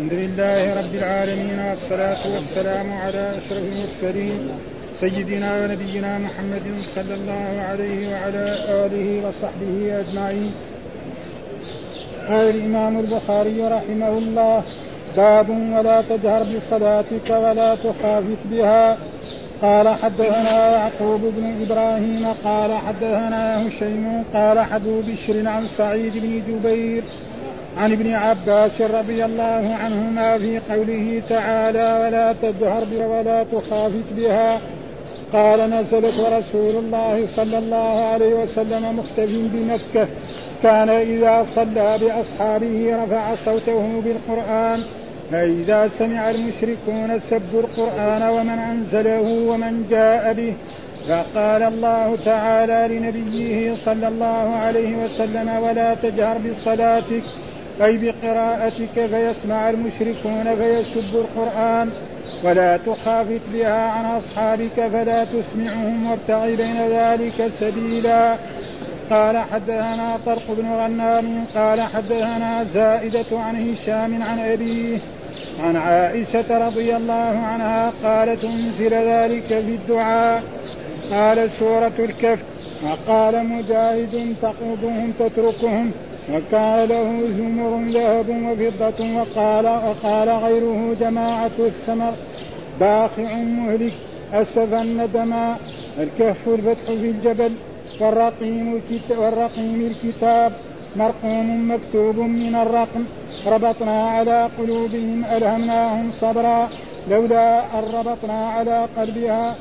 الحمد لله رب العالمين والصلاة والسلام على أشرف المرسلين سيدنا ونبينا محمد صلى الله عليه وعلى آله وصحبه أجمعين. قال الإمام البخاري رحمه الله باب ولا تجهر بصلاتك ولا تخافت بها قال حدثنا يعقوب بن إبراهيم قال حدثنا هشيم قال حدو بشر عن سعيد بن جبير عن ابن عباس رضي الله عنهما في قوله تعالى ولا تجهر بها ولا تخافت بها قال نزلت ورسول الله صلى الله عليه وسلم مختف بمكة. كان إذا صلى بأصحابه رفع صوته بالقرآن فإذا سمع المشركون سبوا القرآن ومن أنزله ومن جاء به. فقال الله تعالى لنبيه صلى الله عليه وسلم ولا تجهر بصلاتك أي بقراءتك فيسمع المشركون فيسبوا القرآن ولا تخافت بها عن أصحابك فلا تسمعهم وابتغ بين ذلك سبيلا. قال حدثنا طرق بن غنام قال حدثنا زائدة عن هشام عن أبيه عن عائشة رضي الله عنها قالت أنزل ذلك في الدعاء قال سورة الكف وقال مجاهد تقودهم تتركهم وكان له زمر ذهب وفضة وقال وقال غيره جماعة الثمر باخع مهلك أسفا ندما الكهف الفتح في الجبل والرقيم الكتاب, والرقيم الكتاب مرقوم مكتوب من الرقم. ربطنا على قلوبهم ألهمناهم صبرا. لولا أن ربطنا على قلبها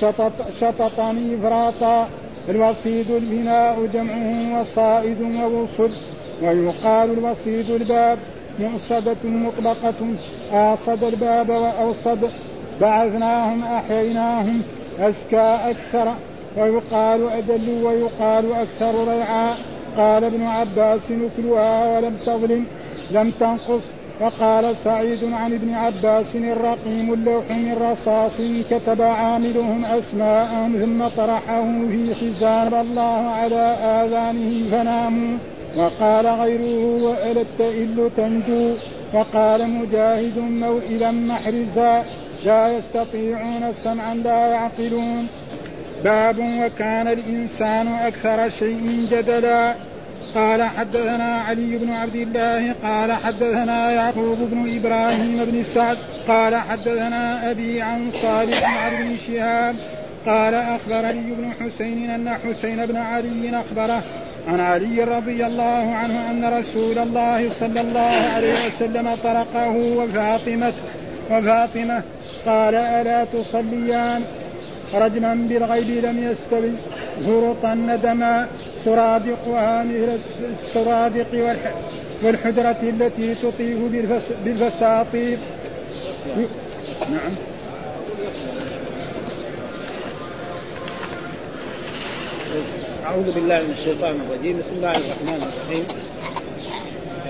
شطط شططني إفراطا. الوصيد البناء جمعه وصائد ووصل. ويقال الوصيد الباب مؤصدة مطبقة آصد الباب وأوصد. بعثناهم أحييناهم أزكى أكثر. ويقال أدل ويقال أكثر ريعا. قال ابن عباس نكلها ولم تظلم لم تنقص. وقال سعيد عن ابن عباس الرقيم اللوح من رصاص كتب عاملهم أسماءهم ثم طرحه في حزان الله على آذانهم فناموا. وقال غيره وألت إل تنجو. وقال مجاهد موئلا محرزا لا يستطيعون سمعا لا يعقلون. باب وكان الإنسان أكثر شيء جدلا. قال حدثنا علي بن عبد الله قال حدثنا يعقوب بن إبراهيم بن سعد قال حدثنا أبي عن صالح عن بن شهاب قال أخبرني ابن حسين أن حسين بن علي أخبره عن علي رضي الله عنه أن رسول الله صلى الله عليه وسلم طرقه وفاطمة وفاطمة قال ألا تصليان؟ رجما بالغيب لم يستوي فرطا ندما سرادقها مثل السرادق والحجرة التي تطيف بالفساطيط نعم. أعوذ بالله من الشيطان الرجيم. بسم الله الرحمن الرحيم.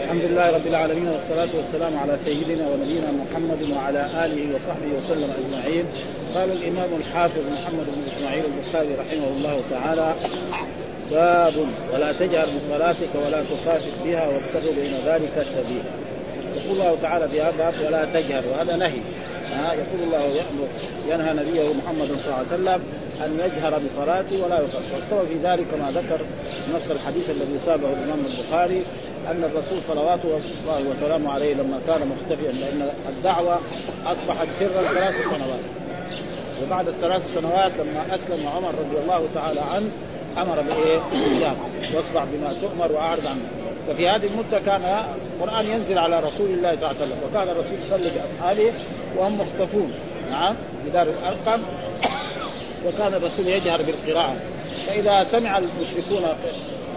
الحمد لله رب العالمين والصلاة والسلام على سيدنا ونبينا محمد وعلى آله وصحبه وسلم أجمعين. قال الإمام الحافظ محمد بن إسماعيل البخاري رحمه الله تعالى باب ولا تجهر بصلاتك ولا تخافت بها وابتغ بين ذلك سبيلا. يقول الله تعالى في هذا الباب ولا تجهر وهذا نهي. يقول الله يأمر ينهى نبيه محمد صلى الله عليه وسلم أن يجهر بصلاته ولا يخاف والسبب في ذلك ما ذكر نفس الحديث الذي سابه الإمام البخاري أن الرسول صلوات الله وسلامه عليه لما كان مختفيا لأن الدعوة أصبحت سرا ثلاث سنوات. وبعد الثلاث سنوات لما أسلم عمر رضي الله تعالى عنه أمر بإيه؟ واصبح بما تؤمر وأعرض عنه. ففي هذه المدة كان القرآن ينزل على رسول الله صلى الله عليه وسلم وكان الرسول يصلي باصحابه وهم مختفون. نعم في دار الارقم وكان الرسول يجهر بالقراءة. فإذا سمع المشركون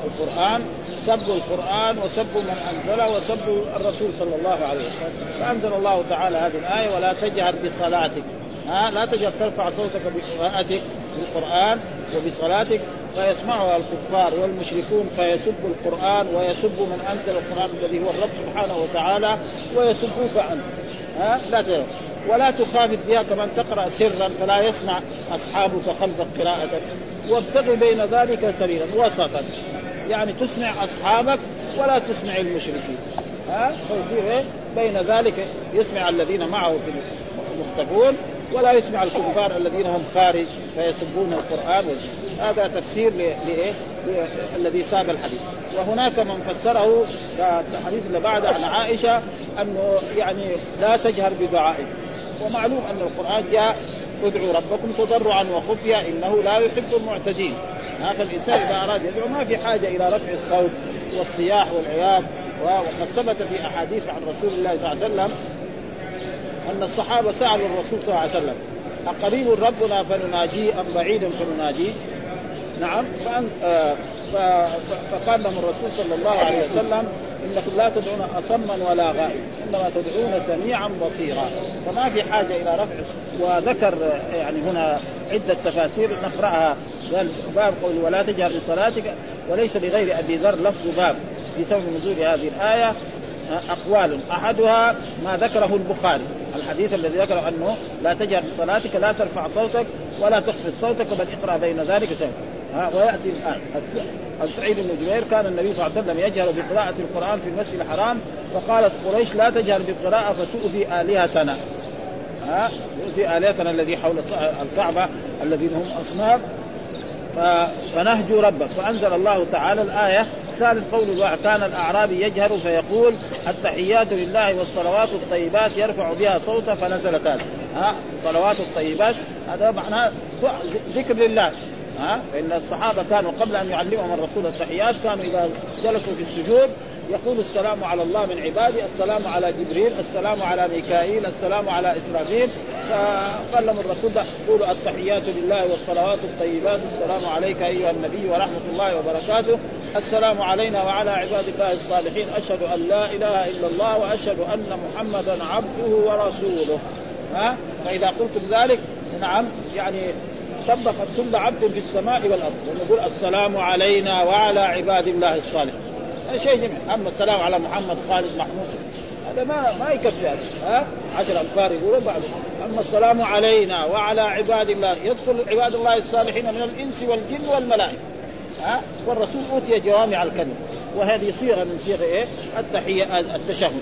القرآن سبوا القرآن وسبوا من أنزله وسبوا الرسول صلى الله عليه وسلم. فأنزل الله تعالى هذه الآية ولا تجهر بصلاتك. ها لا تجهر ترفع صوتك بقراءتك بالقرآن وبصلاتك فيسمعها الكفار والمشركون فيسبوا القرآن ويسبوا من أنزل القرآن الذي هو الرب سبحانه وتعالى ويسبوك عنه. ها لا تجهر. ولا تخافت بها كمان تقرأ سرا فلا يسمع أصحابك خلفك قراءتك. وابتغ بين ذلك سبيلا وسطا. يعني تسمع أصحابك ولا تسمع المشركين. ها؟ فيصير إيه؟ بين ذلك يسمع الذين معه في المختفون ولا يسمع الكفار الذين هم خارج فيسبون القرآن. هذا تفسير لإيه؟ الذي ساق الحديث. وهناك من فسره الحديث اللي بعد عن عائشة أنه يعني لا تجهر بدعائك ومعلوم أن القرآن جاء ادعوا ربكم تضرعا وخفيا إنه لا يحب المعتدين هذا الانسان إذا أراد يدعو ما في حاجة إلى رفع الصوت والصياح والعياذ وقد ثبت في أحاديث عن رسول الله صلى الله عليه وسلم أن الصحابة سألوا الرسول صلى الله عليه وسلم أقريب ربنا فنناجيه أم بعيد فنناجيه؟ نعم فأن آه فقال لهم الرسول صلى الله عليه وسلم إنكم لا تدعون أصما ولا غائب إنما تدعون سميعا بصيرا. فما في حاجة إلى رفع وذكر يعني هنا عدة تفاسير نقرأها. قال باب قول ولا تجهر بصلاتك وليس لغير أبي ذر لفظ باب. في سبب نزول هذه الآية أقوال. أحدها ما ذكره البخاري الحديث الذي ذكر أنه لا تجهر بصلاتك لا ترفع صوتك ولا تخفض صوتك بل اقرأ بين ذلك سوف. ها ويأتي الآن. سعيد بن جبير كان النبي صلى الله عليه وسلم يجهر بقراءة القرآن في المسجد الحرام فقالت قريش لا تجهر بالقراءة فتؤذي آلهتنا. ها يؤذي آلهتنا الذي حول الكعبة الذين هم أصنام فنهجو ربك. فأنزل الله تعالى الآية ثالث قول الله كان الأعرابي يجهر فيقول التحيات لله والصلوات الطيبات يرفع بها صوته فنزلت ها صلوات الطيبات هذا معناه ذكر لله. ها؟ فإن الصحابة كانوا قبل أن يعلمهم الرسول التحيات كانوا إذا جلسوا في السجود يقول السلام على الله من عبادي السلام على جبريل السلام على ميكائيل السلام على إسرافيل. فقال لهم الرسول قولوا التحيات لله والصلوات الطيبات السلام عليك أيها النبي ورحمة الله وبركاته. السلام علينا وعلى عباد الله الصالحين. أشهد أن لا إله إلا الله وأشهد أن محمدا عبده ورسوله. ها؟ فإذا قلتم ذلك نعم يعني طبقت كل عبد في السماء والأرض. ونقول السلام علينا وعلى عباد الله الصالحين. هذا شيء جميل. أما السلام على محمد خالد محمود هذا ما ما يكفي هذا. ها؟ عشر أنفار يقولوا بعد أما السلام علينا وعلى عباد الله يدخل عباد الله الصالحين من الإنس والجن والملائكة. ها؟ والرسول أوتي جوامع الكلم وهذه صيغة من صيغ إيه؟ التحيه التشهد.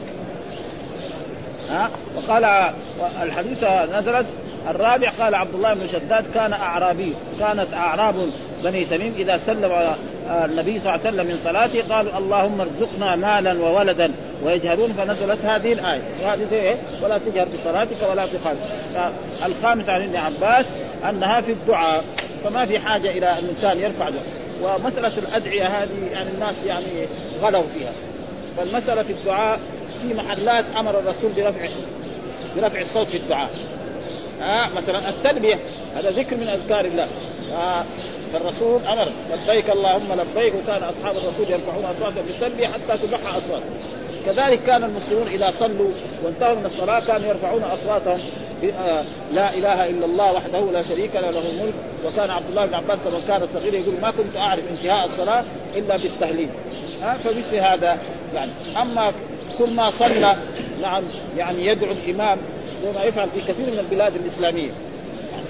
ها؟ وقال الحديث نزلت الرابع قال عبد الله بن شداد كان أعرابي كانت أعراب بني تميم إذا سلم على النبي صلى الله عليه وسلم من صلاته قالوا اللهم ارزقنا مالا وولدا ويجهرون فنزلت هذه الآية. وهذه إيه؟ ولا تجهر بصلاتك ولا تخالف الخامس عن ابن عباس أنها في الدعاء فما في حاجة إلى أن الإنسان يرفع دعاء. ومسألة الأدعية هذه يعني الناس يعني غلوا فيها. فالمسألة في الدعاء في محلات أمر الرسول برفع برفع الصوت في الدعاء. آه مثلا التلبية هذا ذكر من أذكار الله. آه فالرسول أمر لبيك اللهم لبيك وكان أصحاب الرسول يرفعون أصواتهم بالتلبيه حتى تبحى اصوات كذلك كان المسلمون إذا صلوا وانتهوا من الصلاة كانوا يرفعون أصواتهم آه لا إله إلا الله وحده لا شريك له له الملك. وكان عبد الله بن عباس لما كان صغيرا يقول ما كنت أعرف انتهاء الصلاة إلا بالتهليل ها فمثل هذا يعني. أما كل ما صلى نعم يعني يدعو الإمام زي ما يفعل في كثير من البلاد الإسلامية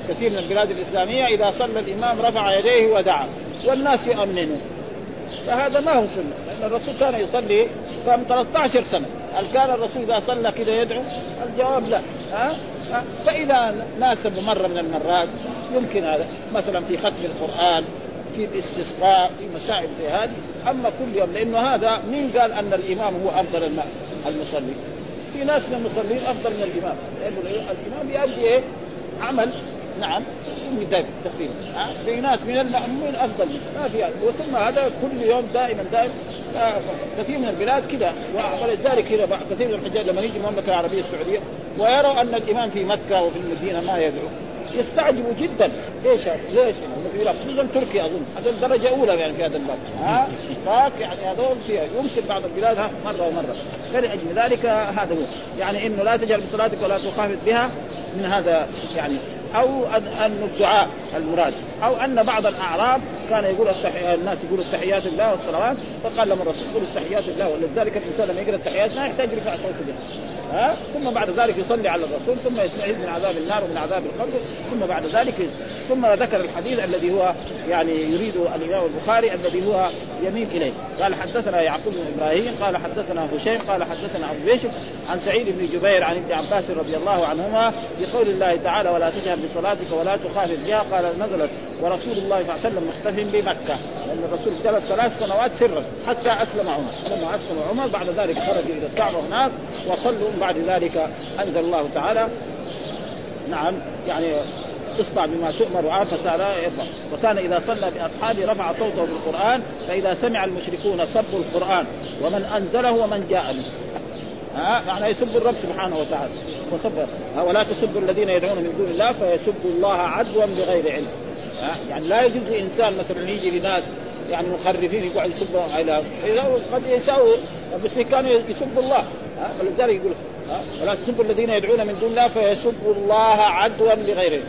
كثير من البلاد الإسلامية إذا صلى الإمام رفع يديه ودعا والناس يؤمنون فهذا ما هو سنة لأن الرسول كان يصلي كان 13 سنة هل كان الرسول إذا صلى كذا يدعو؟ الجواب لا ها؟ ها؟ فإذا ناسب مره من المرات يمكن هذا مثلا في ختم القرآن في الاستسقاء في مسائل زي هذه أما كل يوم لأنه هذا مين قال أن الإمام هو أفضل المصلي؟ في ناس من المصلين أفضل من الإمام. لأنه الإمام يؤدي إيه؟ عمل. نعم. تقريبا في ناس من المأمومين أفضل. ما في وثم هذا كل يوم دائما دائما. كثير من البلاد كذا. ولذلك كذا كثير من الحجاج لما يجي المملكه العربية السعودية ويروا أن الإمام في مكة وفي المدينة ما يدعو. يستعجبوا جدا. إيش هذا؟ ليش؟ خصوصا تركيا أظن. هذا درجه أولى يعني في هذا الباب ها؟ فاك يعني هذول فيها يمكن بعض البلاد ها مرة ومرة. فلأجل ذلك هذا هو. يعني إنه لا تجعل بصلاتك ولا تخافت بها من هذا يعني. أو ان الدعاء المراد. أو أن بعض الأعراب كان يقول التحي... الناس يقولوا التحيات لله والصلوات فقال لهم الرسول يقول التحيات لله ولذلك الإنسان لما يقرأ التحيات ما يحتاج يرفع صوته بها. ها؟ ثم بعد ذلك يصلي على الرسول ثم يستعيذ من عذاب النار ومن عذاب القبر ثم بعد ذلك ثم ذكر الحديث الذي هو يعني يريد الإمام البخاري الذي هو يميل إليه. قال حدثنا يعقوب بن إبراهيم قال حدثنا هشيم قال حدثنا أبو بشر عن سعيد بن جبير عن ابن عباس رضي الله عنهما في قول الله تعالى ولا تجهر بصلاتك ولا تخافت بها قال نزلت ورسول الله صلى الله عليه وسلم مختف بمكة. لأن الرسول جلس ثلاث سنوات سرا حتى أسلم عمر لما أسلم عمر بعد ذلك خرجوا إلى الكعبة هناك وصلوا بعد ذلك أنزل الله تعالى نعم يعني اصنع بما تؤمر وعاف لا يطلع. وكان إذا صلى بأصحابه رفع صوته بالقران فإذا سمع المشركون سبوا القرآن ومن أنزله ومن جاء به ها يعني يسب الرب سبحانه وتعالى. وسب ولا تسبوا الذين يدعون من دون الله فيسبوا الله عدوا بغير علم. ها يعني لا يجوز لإنسان مثلا يجي لناس يعني مخرفين يقعد يسبوا على قد يساوي المسلمين كانوا يسبوا الله. ولذلك يقول ولا تسبوا الذين يدعون من دون الله فيسبوا الله عدوا بغير علم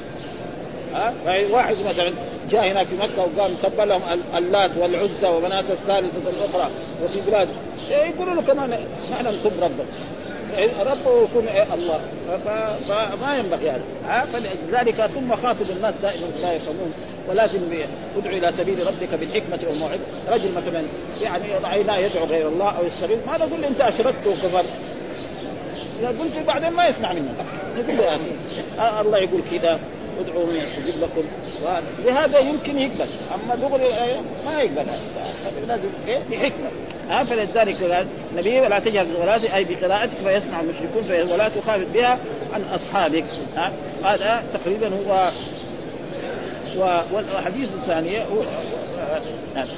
ها؟ واحد مثلا جاء هنا في مكة وقام سب لهم اللات والعزى وبنات الثالثة الأخرى وفي بلاد. يقولوا له كمان نحن نسب ربك. ربه يكون إيه؟ الله. فما ينبغي هذا. يعني. فلذلك ثم خاطب الناس دائما لا يفهمون. ولازم ادعو إلى سبيل ربك بالحكمة والموعظة. رجل مثلا يعني لا يدعو غير الله أو يستغيث ما نقول أنت أشركت وكفرت. إذا قلت بعدين ما يسمع منك. نقول له آه الله يقول كذا ادعوني أستجب لكم. لهذا يمكن يقبل. أما دغري ما يقبل لازم إيه؟ بحكمة. ها؟ فلذلك النبي ولا تجهر بصلاتك أي بقراءتك فيسمع المشركون ولا تخافت بها عن أصحابك. ها؟ هذا تقريبا هو والحديث الثاني هو نعم.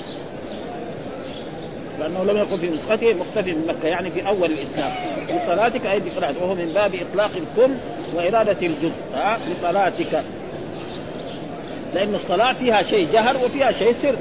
لأنه لم يكن في نسخته مختفي من مكة يعني في أول الإسلام. بصلاتك أي بقراءتك وهو من باب إطلاق الكل وإرادة الجزء. ها؟ بصلاتك لأن الصلاة فيها شيء جهر وفيها شيء سر.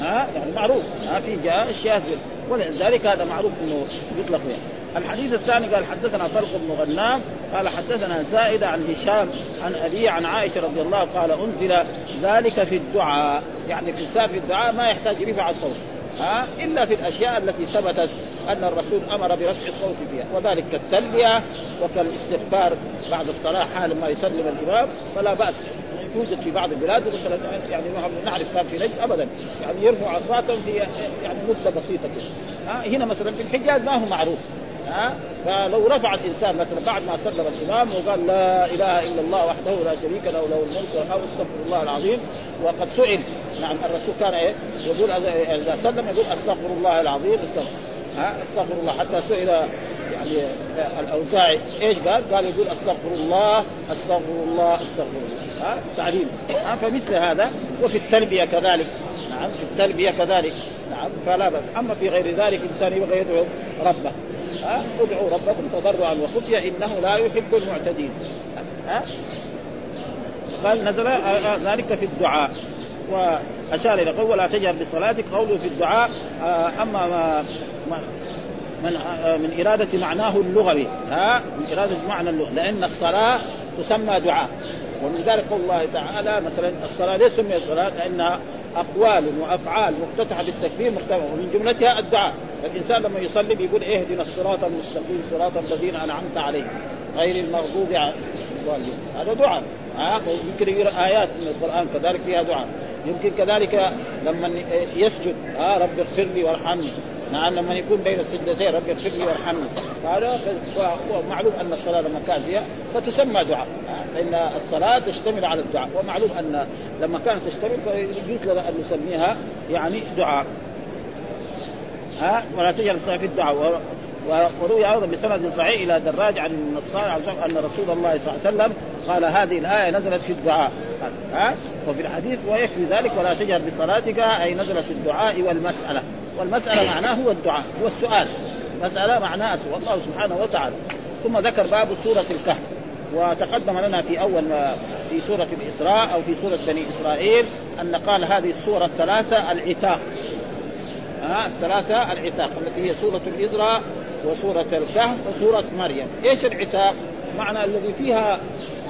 ها؟ يعني معروف. ها؟ في أشياء سر. ولذلك هذا معروف إنه يطلق يعني. الحديث الثاني قال حدثنا طلق بن غنام قال حدثنا زائدة عن هشام عن أبي عن عائشة رضي الله قال أنزل ذلك في الدعاء. يعني في في الدعاء ما يحتاج رفع الصوت. ها؟ إلا في الأشياء التي ثبتت أن الرسول أمر برفع الصوت فيها. وذلك كالتلبية وكالاستغفار بعد الصلاة حال ما يسلم الإمام فلا بأس. يوجد في بعض البلاد مثلا يعني نعرف كان في نجد ابدا يعني يرفع أصواتهم في يعني مده بسيطة كده. ها هنا مثلا في الحجاز ما هو معروف. ها فلو رفع الإنسان مثلا بعد ما سلم الإمام وقال لا إله إلا الله وحده لا شريك له له الملك أو استغفر الله العظيم وقد سئل. نعم الرسول كان إيه؟ يقول إذا سلم يقول استغفر الله العظيم استغفر. استغفر الله. حتى سئل يعني الأوزاعي إيش قال؟ قال يقول أستغفر الله أستغفر الله أستغفر الله. ها؟ تعليم. ها؟ فمثل هذا وفي التلبية كذلك. نعم في التلبية كذلك. نعم فلا بأس. أما في غير ذلك الانسان يبغى يدعو ربه. ها؟ ادعوا ربكم تضرعا وخفيا إنه لا يحب المعتدين. ها؟ قال نزل ذلك في الدعاء. وأشار إلى قول ولا تجهر بصلاتك قوله في الدعاء أما ما من من إرادة معناه اللغوي. ها؟ من إرادة معنى اللغوي لأن الصلاة تسمى دعاء. ومن ذلك قول الله تعالى مثلا الصلاة ليش سميت صلاة؟ لأنها أقوال وأفعال مفتتحة بالتكبير مختلفة ومن جملتها الدعاء. الإنسان لما يصلي بيقول اهدنا الصراط المستقيم صراط الذين أنعمت عليهم غير المغضوب عليهم. هذا دعاء. ها؟ يمكن يقرأ آيات من القرآن كذلك فيها دعاء. يمكن كذلك لما يسجد ها؟ رب اغفر لي وارحمني. نعم لما يكون بين السجدتين رب اغفر لي وارحمني هذا معلوم أن الصلاة لما كانت فيها فتسمى دعاء. فإن الصلاة تشتمل على الدعاء. ومعلوم أن لما كانت تشتمل فيجوز لنا أن نسميها يعني دعاء. ها؟ ولا تجعل في الدعاء. وروي أيضا بسند صحيح إلى دراج عن النصارى أن رسول الله صلى الله عليه وسلم قال هذه الآية نزلت في الدعاء. ها؟ وفي الحديث ويكفي ذلك ولا تجهر بصلاتك أي نزلت في الدعاء والمسألة. والمسألة معناه هو الدعاء هو السؤال. مسألة معناها سؤال الله سبحانه وتعالى. ثم ذكر باب سورة الكهف. وتقدم لنا في أول في سورة الإسراء أو في سورة بني إسرائيل أن قال هذه السورة الثلاثة العتاق. ها الثلاثة العتاق التي هي سورة الإسراء وسورة الكهف وسورة مريم. إيش العتاق؟ معنى الذي فيها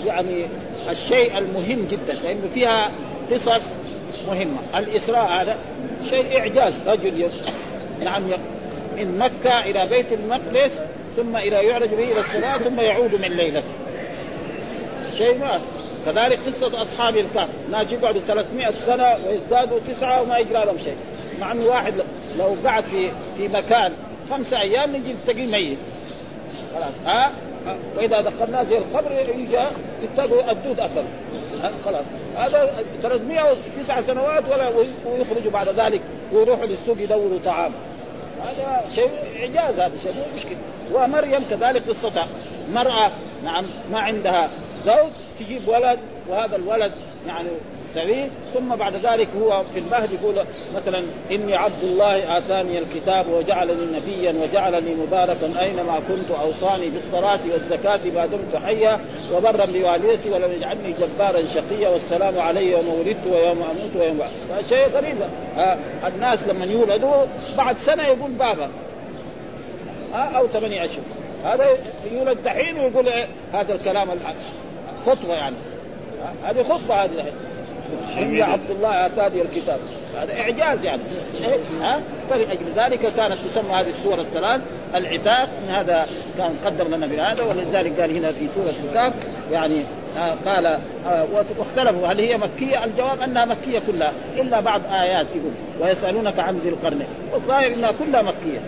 يعني الشيء المهم جدا لأنه فيها قصص مهمة. الإسراء هذا شيء إعجاز رجل نعم من مكة إلى بيت المقدس ثم إلى يعرج به إلى السماء ثم يعود من ليلته. شيء ما. كذلك قصة أصحاب الكهف. ناس يقعدوا 300 سنة ويزدادوا تسعة وما يجرى لهم شيء. مع أنه واحد لو قعد في في مكان خمسة أيام نجي تلاقيه ميت. خلاص. ها؟ وإذا دخلناه زي القبر يجي يتقوا الدود أكل. خلاص. هذا 309 سنوات ولا ويخرجوا بعد ذلك ويروحوا للسوق يدوروا طعام. هذا شيء إعجاز هذا شيء مو مشكلة. ومريم كذلك قصتها. مرأة نعم ما عندها زوج تجيب ولد وهذا الولد يعني سبيل ثم بعد ذلك هو في المهد يقول مثلا إني عبد الله آتاني الكتاب وجعلني نبيا وجعلني مباركا أينما كنت أوصاني بالصلاة والزكاة ما دمت حيا وبرا بوالدتي ولم يجعلني جبارا شقيا والسلام علي يوم ولدت ويوم أموت ويوم شيء غريب. الناس لما يولدوا بعد سنة يقول بابا. أو ثمانية اشهر هذا يولد دحين ويقول إيه هذا الكلام خطبة يعني. هذه خطبة هذه يا عبد الله اتاني الكتاب. هذا إعجاز يعني. إيه؟ ها؟ فلأجل ذلك كانت تسمى هذه السورة الثلاث. العتاق من هذا كان قدم لنا بهذا ولذلك قال هنا في سورة الكتاب يعني آه قال آه واختلفوا هل هي مكية؟ الجواب أنها مكية كلها إلا بعض آيات يقول ويسألونك عن ذي القرنين. والظاهر إنها كلها مكية.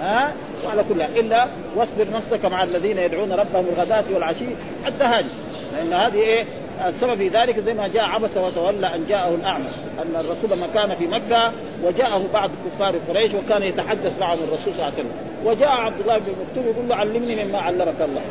ها؟ وعلى كلها إلا واصبر نفسك مع الذين يدعون ربهم الغداة والعشي حتى هذه لأن هذه إيه؟ السبب في ذلك زي ما جاء عبس وتولى أن جاءه الأعمى أن الرسول لما كان في مكة وجاءه بعض كفار قريش وكان يتحدث معهم الرسول صلى الله عليه وسلم. وجاء عبد الله بن مكتوم يقول له علمني مما علمك الله.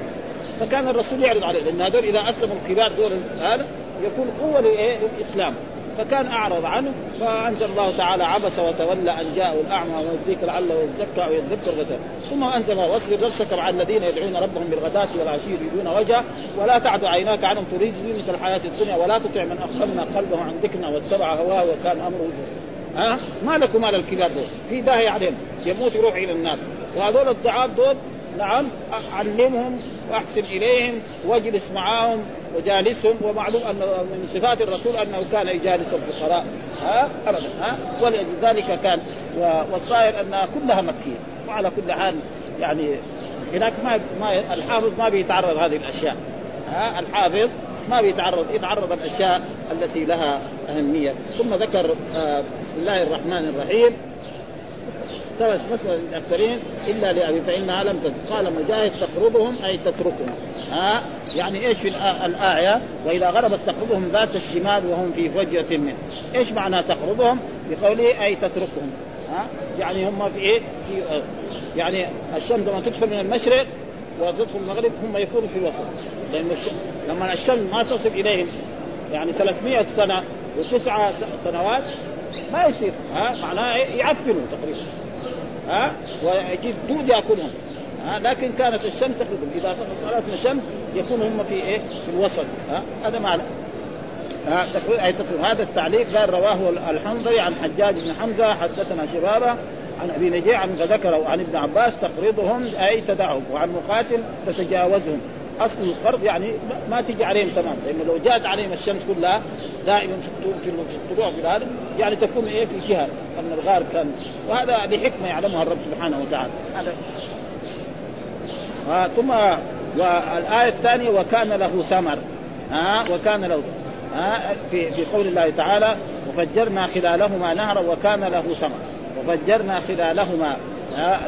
فكان الرسول يعرض عليه لأن هذول إذا أسلموا الكبار دول هذا يكون قوة للإسلام. فكان أعرض عنه فأنزل الله تعالى عبس وتولى أن جاءه الأعمى ويدريك لعله يزكى أو يذكر غدا ثم أنزل واصبر نفسك مع الذين يدعون ربهم بالغداة والعشي يريدون وجهه. ولا تعد عيناك عنهم تريد زينة الحياة الدنيا ولا تطع من اغفلنا قلبه عن ذكرنا واتبع هواه وكان أمره ها؟ ما لكم مال الكبار دول؟ في داهية عليهم. يموت يروح إلى النار. وهذول الضعاف دول نعم علمهم وأحسن إليهم واجلس معاهم. وجالسهم ومعلوم أن من صفات الرسول أنه كان يجالس الفقراء. ها؟ ابدا ها؟ ولذلك كان والظاهر انها كلها مكية. وعلى كل حال يعني هناك ما, ما الحافظ ما بيتعرض هذه الأشياء. ها؟ الحافظ ما بيتعرض يتعرض الأشياء التي لها أهمية. ثم ذكر آه بسم الله الرحمن الرحيم. ثبت مسألة للأكثرين إلا لأبي فإنها لم تثبت قال مجاهد تقربهم أي تتركهم. ها؟ يعني إيش في الآية؟ وإذا غربت تقربهم ذات الشمال وهم في فجرة منه. إيش معنى تقربهم؟ بقوله أي تتركهم. ها؟ يعني هم في إيه؟ في يعني الشمس لما تدخل من المشرق وتدخل المغرب هم يكونوا في الوسط. لأن لما الشمس ما تصل إليهم يعني 300 سنة وتسعة سنوات ما يصير. ها؟ معناه يعفنوا تقريبا. ها؟ ويجيب دود يأكلهم. ها؟ لكن كانت الشمس تقريبا إذا طلعت الشمس يكون هم في إيه؟ في الوسط. ها؟ هذا معنى ها؟ هذا التعليق قال رواه الحنظري عن حجاج بن حمزة حدثنا شبابه عن أبي نجيع عن ذكره عن ابن عباس تقرضهم أي تدعهم وعن مقاتل تتجاوزهم. أصل القرض يعني ما تجي عليهم تمام. لأنه لو جاءت عليهم الشمس كلها دائما في الطلوع في هذا يعني تكون إيه في جهه أن الغار كان وهذا بحكمه يعلمها الرب سبحانه وتعالى. هذا آه ثم والآية الثانية وكان له ثمر. آه وكان له آه في في قول الله تعالى وفجرنا خلالهما نهرا وكان له ثمر. وفجرنا خلالهما آه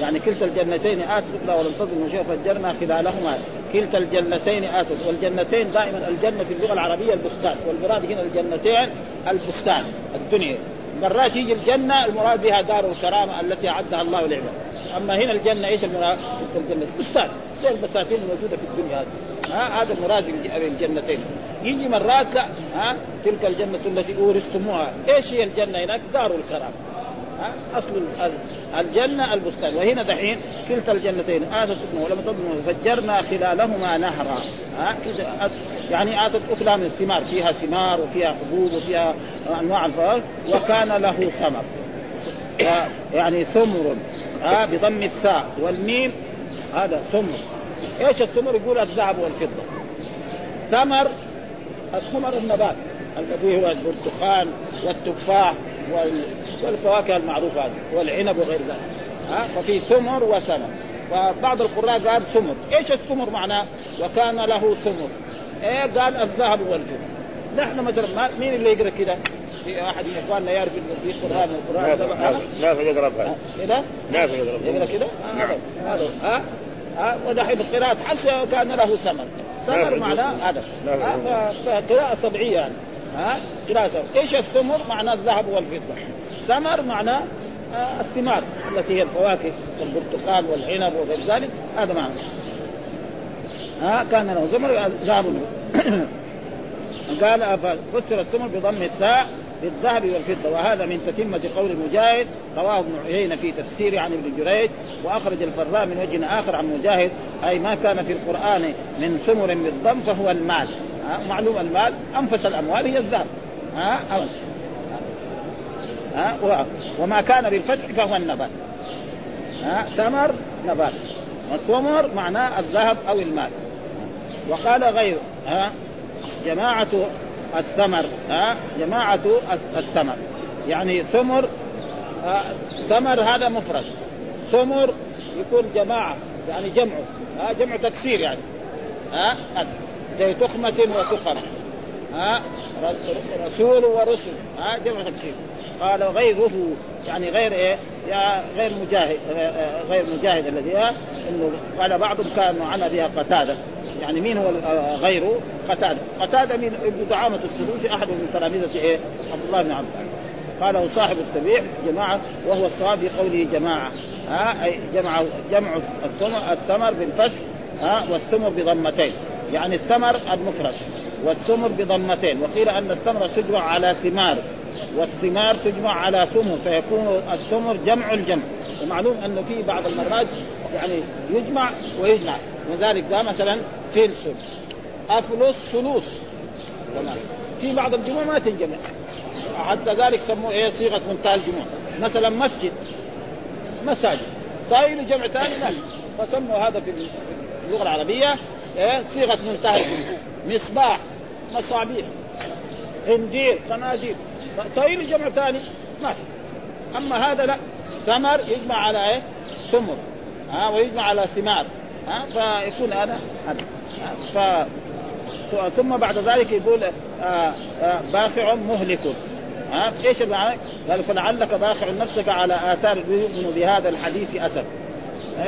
يعني كلتا الجنتين اتت أخرى ولم تظلم شيئا فجرنا خلالهما. كلتا الجنتين اتت والجنتين دائما الجنة في اللغة العربية البستان. والمراد هنا الجنتين البستان الدنيا. مرات يجي الجنة المراد بها دار الكرامة التي أعدها الله لعباده أما هنا الجنة إيش المراد؟ الجنة بستان زي البساتين الموجودة في الدنيا هذه. ها؟ هذا المراد بالجنتين يجي مرات لا. ها؟ تلك الجنة التي أورثتموها. إيش هي الجنة هناك؟ دار الكرامة. أصل الجنة البستان. وهنا دحين كلتا الجنتين آتت ولم تظلم فجرنا خلالهما نهرا. يعني آتت أكلها من الثمار. فيها ثمار وفيها حبوب وفيها أنواع الفواكه وكان له ثمر. يعني ثمر. بضم الثاء والميم. هذا ثمر. إيش الثمر؟ يقول الذهب والفضة. ثمر الثمر النبات الذي هو البرتقال والتفاح والفواكه المعروفة هذه والعنب وغير ذلك. ها؟ ففي ثمر وثمر فبعض القراء قال ثمر إيش الثمر معناه؟ وكان له ثمر إيه؟ قال الذهب والفضة. نحن مثلا ما مين اللي يقرأ كذا؟ في أحد من إخواننا يعرف في القران القرآن. نافع يقرأ كذا؟ نافع يقرأ يقرأ كذا؟ هذا. هذا. ها؟ ها؟ ودحين القراءة حس كان له ثمر ثمر معناه هذا فقراءة سبعية يعني. ها؟ إيش الثمر؟ معناه الذهب والفضة. ثمر معناه آه، الثمار التي هي الفواكه والبرتقال والعنب وغير ذلك. هذا معنى. ها؟ كان له ثمر ذهب. قال فسر الثمر بضم الثاء بالذهب والفضة. وهذا من تتمة قول مجاهد رواه ابن عيينة في تفسيره عن ابن جريج وأخرج الفراء من وجه آخر عن مجاهد. أي ما كان في القرآن من ثمر بالضم فهو المال. معلوم المال أنفس الأموال هي الذهب. ها ها وما كان بالفتح فهو النبات. ها ثمر نبات. والثمر معناه الذهب أو المال. وقال غير ها جماعة الثمر ها جماعة الثمر. يعني ثمر ثمر هذا مفرد. ثمر يكون جماعة يعني جمعه ها جمع تكسير يعني. ها زي تخمة وتخم ها؟ رسول ورسل. ها؟ جمع تكسير قال غيره يعني غير إيه؟ غير مجاهد غير مجاهد الذي إنه قال بعضهم كانوا عنا بها قتادة. يعني مين هو غيره؟ قتادة. قتادة من ابن دعامه السدوسي أحد من تلامذه إيه؟ عبد الله بن عباس. قاله صاحب التبيع جماعة وهو الصواب في قوله جماعة. ها؟ أي جمع جمع الثمر بالفتح ها؟ والثمر بضمتين. يعني الثمر المفرد والثمر بضمتين. وقيل أن الثمره تجمع على ثمار والثمار تجمع على ثمر فيكون الثمر جمع الجمع. ومعلوم انه في بعض المرات يعني يجمع ويجمع. وذلك ده مثلا فلس أفلس فلوس. في بعض الجموع ما تنجمع. حتى ذلك سموه إيه؟ صيغة منتهى الجموع. مثلا مسجد مساجد. صاير جمع ثاني فسموا هذا في اللغة العربية إيه؟ صيغة منتهى مصباح مصابيح خندير قناديل صاير جمع ثاني؟ ما أما هذا لا. ثمر يجمع على إيه؟ ثمر. ها ويجمع على ثمار. ها فيكون هذا هذا. ف ثم بعد ذلك يقول آآ باخع مهلك. ها إيش المعنى؟ قال فلعلك باخع نفسك على آثار يؤمن بهذا الحديث اسف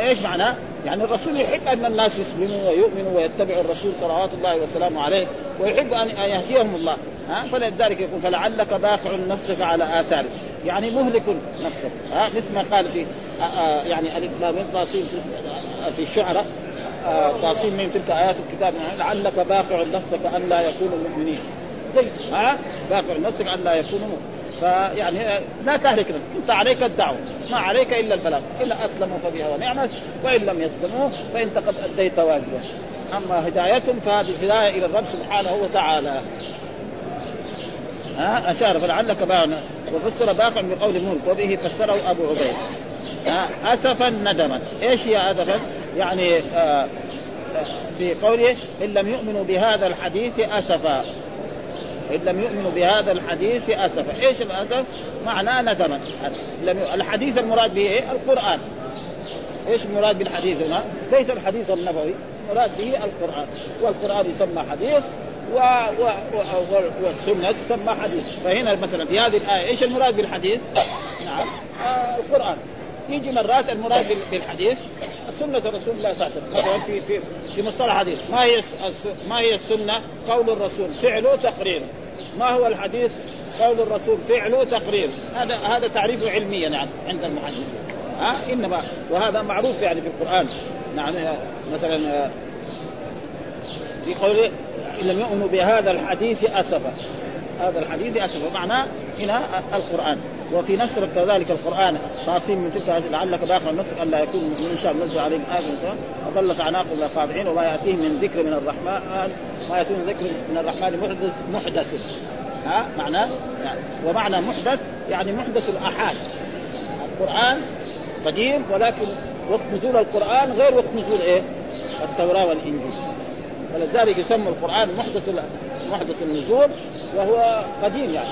إيش معناه؟ يعني الرسول يحب أن الناس يسلموا ويؤمنوا ويتبعوا الرسول صلوات الله وسلامه عليه ويحب أن يهديهم الله. ها؟ فلذلك يقول فلعلك باخع نفسك على اثاره يعني مهلك نفسك. ها؟ مثل ما قال في آآ آآ يعني الف لام طاسين في الشعراء طاسين من تلك آيات الكتاب لعلك باخع نفسك أن لا يكونوا مؤمنين. زي ها؟ باخع نفسك أن لا يكونوا مؤمنين. فيعني لا تهلك نفسك. انت عليك الدعوة ما عليك إلا البلاغ. إن أسلموا فبها ونعمت وإن لم يسلموا فانت قد أديت واجبا. أما هدايتهم فهذه هداية إلى الرب سبحانه وتعالى. ها؟ أشار فلعلك باغ وفسر باقع بقول الملك وبه فسره أبو عبيد. اسفا ندما إيش هي اسفا؟ يعني آه في قوله إن لم يؤمنوا بهذا الحديث اسفا. إن لم يؤمنوا بهذا الحديث اسفا، إيش الأسف؟ معناه ندما الحديث المراد به إيه؟ القرآن إيش المراد بالحديث هنا؟ ليس الحديث النبوي، المراد به القرآن، والقرآن يسمى حديث و... و... و... والسنة تسمى حديث، فهنا مثلا في هذه الآية إيش المراد بالحديث؟ نعم آه القرآن يجي مرات المراد بالحديث سنة رسول الله صلى الله عليه وسلم مثلا في في في مصطلح حديث ما هي ما هي السنة؟ قول الرسول فعله تقريره ما هو الحديث؟ قول الرسول فعله تقريره هذا هذا تعريفه علميا يعني عند المحدثين. ها؟ انما وهذا معروف يعني في القرآن. نعم مثلا في قوله إن لم يؤمنوا بهذا الحديث أسفا. هذا الحديث أسفا. معناه هنا القرآن. وفي نشر كذلك القرآن. تعصيم من تلك لعلك باقع نفسك ألا يكون من شاء نزل عليهم آية وظلت اعناقهم إلى وما يأتيهم من ذكر من الرحمن. ما من ذكر من الرحمن محدث محدث. ها؟ معناه يعني ومعنى محدث يعني محدث الآحاد. القرآن قديم ولكن وقت نزول القرآن غير وقت نزول إيه؟ التوراة والإنجيل. ولذلك يسمى القرآن محدث محدث النزول وهو قديم يعني.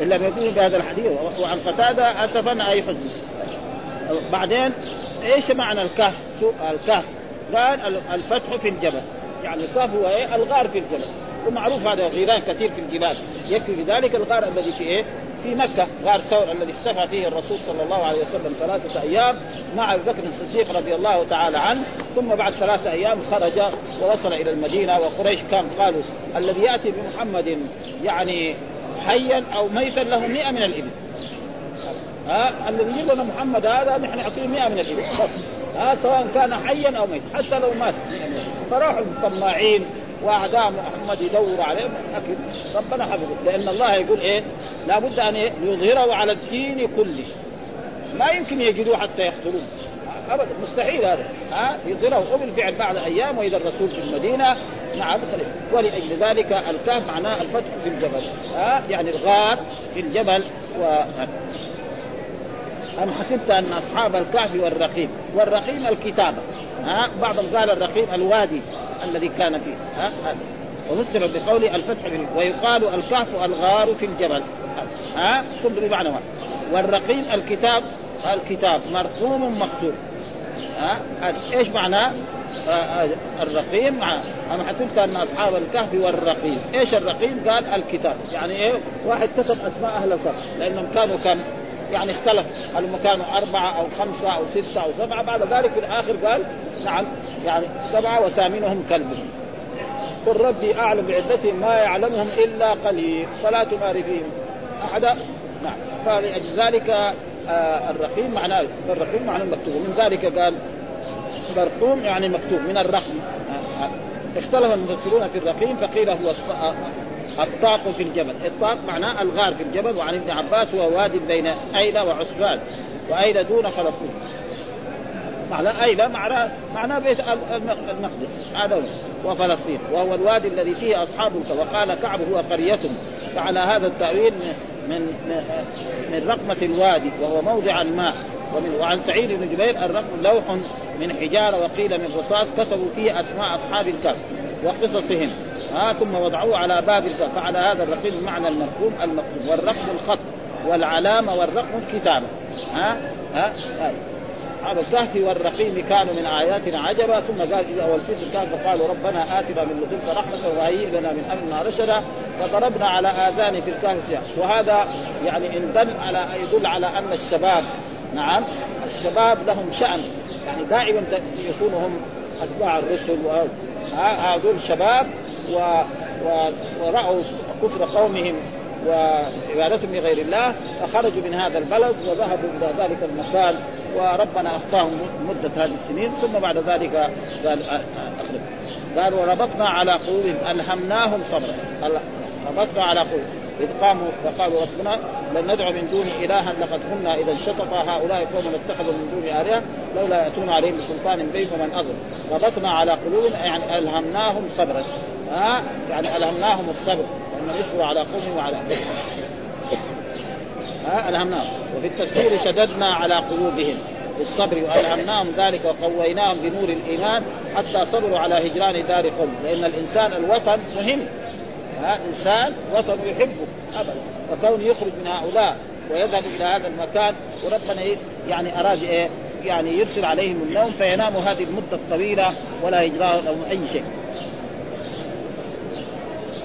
إلا يكون بهذا الحديث. وعن قتادة اسفا أي حزن. بعدين إيش معنى الكهف؟ الكهف. قال الفتح في الجبل. يعني الكهف هو إيه؟ الغار في الجبل. ومعروف هذا غيران كثير في الجبال. يكفي بذلك الغار الذي في إيه؟ في مكة. غار ثور الذي اختفى فيه الرسول صلى الله عليه وسلم ثلاثة أيام مع أبي بكر الصديق رضي الله تعالى عنه. ثم بعد ثلاثة أيام خرج ووصل إلى المدينة وقريش كان قالوا الذي يأتي بمحمد يعني حيا أو ميتا له 100 من الإبل. ها؟ الذي يجيب لنا محمد هذا نحن نعطيه 100 من الإبل. ها سواء كان حيا أو ميتا حتى لو مات. فراحوا الطماعين وأعداء محمد يدوروا عليه أكيد ربنا حفظه. لأن الله يقول إيه؟ لابد أن يظهره على الدين كله. ما يمكن يجدوه حتى يقتلوه ابدا مستحيل هذا. ها؟ يظهره وبالفعل بعد أيام وإذا الرسول في المدينة نعم ولأجل ذلك الكهف معناه الفتح في الجبل. ها؟ يعني الغار في الجبل و أم حسبت أن أصحاب الكهف والرقيم والرقيم الكتابة ها بعضهم قال الرقيم الوادي الذي كان فيه. ها هذا. وفسر بقول الفتح ويقال الكهف الغار في الجبل. ها كل بمعنى والرقيم الكتاب الكتاب مرقوم مكتوب ها إيش معناه؟ الرقيم مع أم حسبت أن أصحاب الكهف والرقيم إيش الرقيم قال الكتاب. يعني إيه؟ واحد كتب أسماء أهل الكهف. لأنهم كانوا كم؟ يعني اختلف. هل كانوا أربعة أو خمسة أو ستة أو سبعة. بعد ذلك في الآخر قال نعم يعني سبعة وثامنهم كلبهم قل ربي أعلم بعدتهم ما يعلمهم إلا قليل فلا تمار فيهم. أحدا نعم. فلذلك آه الرقيم معناه الرقيم معناه المكتوب ومن ذلك قال مرقوم يعني مكتوب من الرقم. آه، آه. اختلف المفسرون في الرقيم فقيل هو الطاق في الجبل. الطاق معناه الغار في الجبل وعن ابن عباس هو واد بين أيلة وعسفان وأيلة دون فلسطين. معنى أيلة معناه معناه بيت المقدس هذا وفلسطين. وهو الوادي الذي فيه أصحاب وقال كعب هو قرية فعلى هذا التأويل من من رقمة الوادي وهو موضع الماء. ومن وعن سعيد بن جبير الرقم لوح من حجارة وقيل من رصاص كتبوا فيه أسماء أصحاب الكهف وقصصهم. ها ثم وضعوه على باب الكهف فعلى هذا الرقم معنى المرقوم المكتوب والرقم الخط والعلامة والرقم الكتابة. ها؟ ها, ها. أصحاب الكهف والرقيم كانوا من آياتنا عجبا ثم قال إذا ولفت الكهف فقالوا ربنا آتنا من لدنك رحمة وهيئ لنا من أمرنا رشدا فضربنا على آذان في الكهف وهذا يعني إن دل على يدل على أن الشباب نعم الشباب لهم شأن. يعني دائما يكونوا هم أتباع الرسل هذول الشباب و... و... ورأوا كفر قومهم وعبادتهم لغير الله فخرجوا من هذا البلد وذهبوا إلى ذلك المكان وربنا أخطاهم مدة هذه السنين ثم بعد ذلك قال أخرج. قال وربطنا على قلوبهم ألهمناهم صبرا. ربطنا على قلوبهم. إذ قاموا وقالوا ربنا لن ندعو من دونه إلها لقد كنا إذا انشطط هؤلاء قوم اتخذوا من دونه آلهة لولا يأتون عليهم بسلطان بين فمن أظلم. ربطنا على قلوبهم يعني ألهمناهم صبرا. ها؟ يعني ألهمناهم الصبر لما يصبروا على قومهم وعلى ها؟ ألهمناهم. وفي التفسير شددنا على قلوبهم. بالصبر وألهمناهم ذلك وقويناهم بنور الإيمان حتى صبروا على هجران دار قوم. لأن الإنسان الوطن مهم. ها؟ إنسان وطن يحبه. ابدا. فكون يخرج من هؤلاء ويذهب إلى هذا المكان وربنا يعني أراد إيه؟ يعني يرسل عليهم النوم فيناموا هذه المدة الطويلة ولا يجرى لهم أي شيء.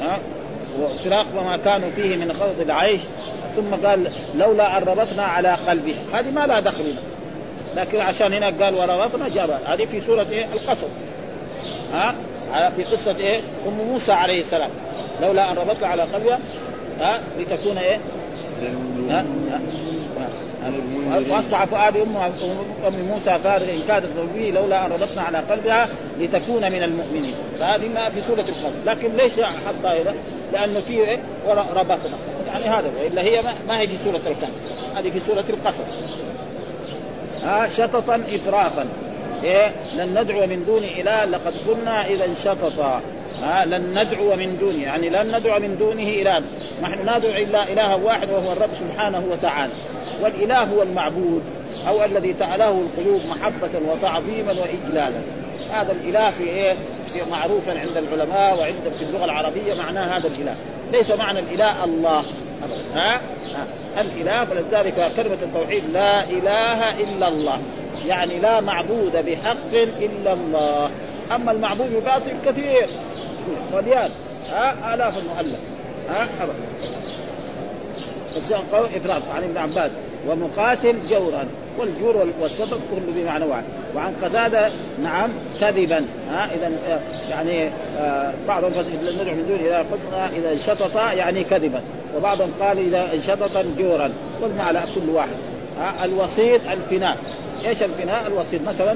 ها وفراق وما كانوا فيه من خوض العيش. ثم قال لولا أن ربطنا على قلبه. هذه ما لها دخل هنا. لكن عشان هنا قال وربطنا جاب هذه في سورة إيه؟ القصص. ها؟ في قصة إيه؟ أم موسى عليه السلام. لولا أن ربطنا على قلبها ها لتكون إيه؟ ها, ها؟ وأصبح فؤاد أم موسى فارغ إن كادت به لولا أن ربطنا على قلبها لتكون من المؤمنين. فهذه ما في سورة القلب لكن ليش حطها هنا؟ لأنه في إيه؟ ربطنا يعني هذا والا هي ما هي في سورة القلب هذه في سورة القصص. ها شططا افراطا. إيه؟ لن ندعو من دون إله لقد كنا اذا شططا. ها لن ندعو من دونه يعني لن ندعو من دونه إله. نحن ندعو إلا إلها واحد وهو الرب سبحانه وتعالى. والإله هو المعبود أو الذي تأله القلوب محبة وتعظيما وإجلالا. هذا الإله في إيه؟ في معروفا عند العلماء وعند في اللغة العربية معناه هذا الإله. ليس معنى الإله الله ها, ها؟ الإله فلذلك كلمة التوحيد لا إله إلا الله. يعني لا معبود بحق إلا الله. أما المعبود بباطل كثير. مليان. ها؟ آلاف المؤلف. ها؟ ابدا. قول افراط عن ابن عباس. ومقاتل جورا والجور والسبب كله بمعنى واحد وعن قتادة نعم كذبا. ها إذا آه، يعني آه بعضهم ندعو من دون اذا قلنا إذا انشطط يعني كذبا. وبعضهم قال إذا انشطط جورا. والمعنى كل واحد. الوسيط الفناء. إيش الفناء؟ الوسيط. مثلا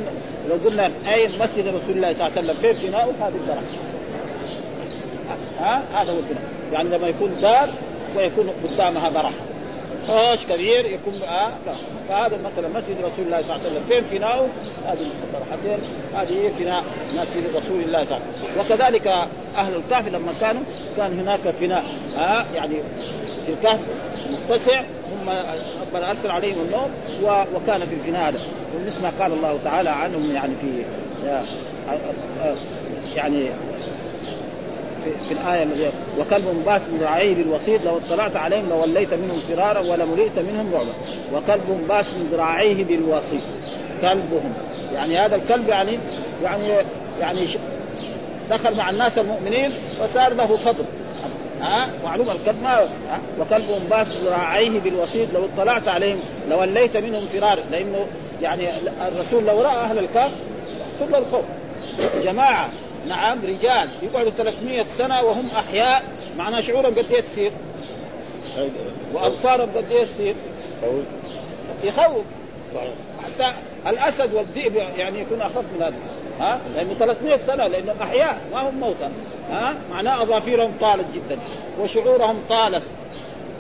لو قلنا أي مسجد رسول الله صلى الله عليه وسلم فين فناء هذه الدرجة. ها هذا هو الفناء. يعني لما يكون دار ويكون قدامها برح حوش كبير يكون آه فهذا مثلا مسجد رسول الله صلى الله عليه وسلم. فين فناؤه؟ هذه البرحتين هذه فناء مسجد رسول الله صلى الله عليه وسلم. وكذلك أهل الكهف لما كانوا كان هناك فناء آه يعني في الكهف متسع ثم ربنا ارسل عليهم النوم وكان في الفناء هذا. ما قال الله تعالى عنهم يعني في آه، آه، يعني في, في الآية الذي وكلب باس ذراعيه بالوسيط لو اطلعت عليهم لوليت منهم فرارا ولملئت منهم رعبا. وكلبهم باسط ذراعيه بالوصيد. كلبهم. يعني هذا الكلب يعني يعني يعني دخل مع الناس المؤمنين فصار له فضل. ها؟ معلوم الكلب ما؟ وكلبهم باسط ذراعيه بالوصيد لو اطلعت عليهم لوليت منهم فرارا. لأنه يعني الرسول لو رأى أهل الكهف ثم القوم جماعة. نعم رجال. يقعدوا 300 سنة وهم أحياء. معناه شعورهم قد إيه تصير؟ وأبصارهم قد إيه تصير؟ يخوف. حتى الأسد والذئب يعني يكون أخف من هذا. ها؟ لأنه 300 سنة لأنه أحياء ما هم موتى. ها؟ معناه اظافيرهم طالت جدا. وشعورهم طالت.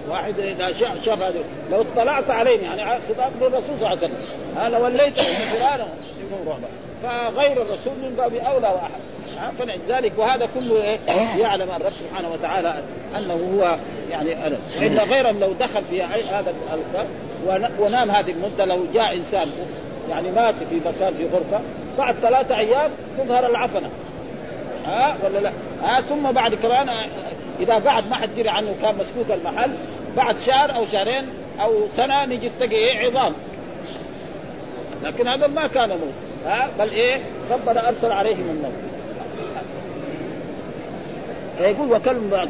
واحد إذا شاف هذا لو اطلعت عليهم يعني خطاب للرسول صلى الله عليه وسلم. ها؟ لوليت فرارا منهم رعبا فغير الرسول من باب أولى وأحد. فلذلك وهذا كله إيه؟ يعلم الرب سبحانه وتعالى أنه هو يعني وان غيرهم لو دخل في هذا ونام هذه المدة لو جاء إنسان يعني مات في مكان في غرفة بعد ثلاثة أيام تظهر العفنة. ها؟ ولا لا؟ ها؟ ثم بعد كمان إذا قعد ما حد دري عنه كان مسكوك المحل بعد شهر أو شهرين أو سنة نجي تلاقي إيه؟ عظام. لكن هذا ما كان موت ها؟ بل إيه؟ ربنا أرسل عليهم الموت يقول وكلب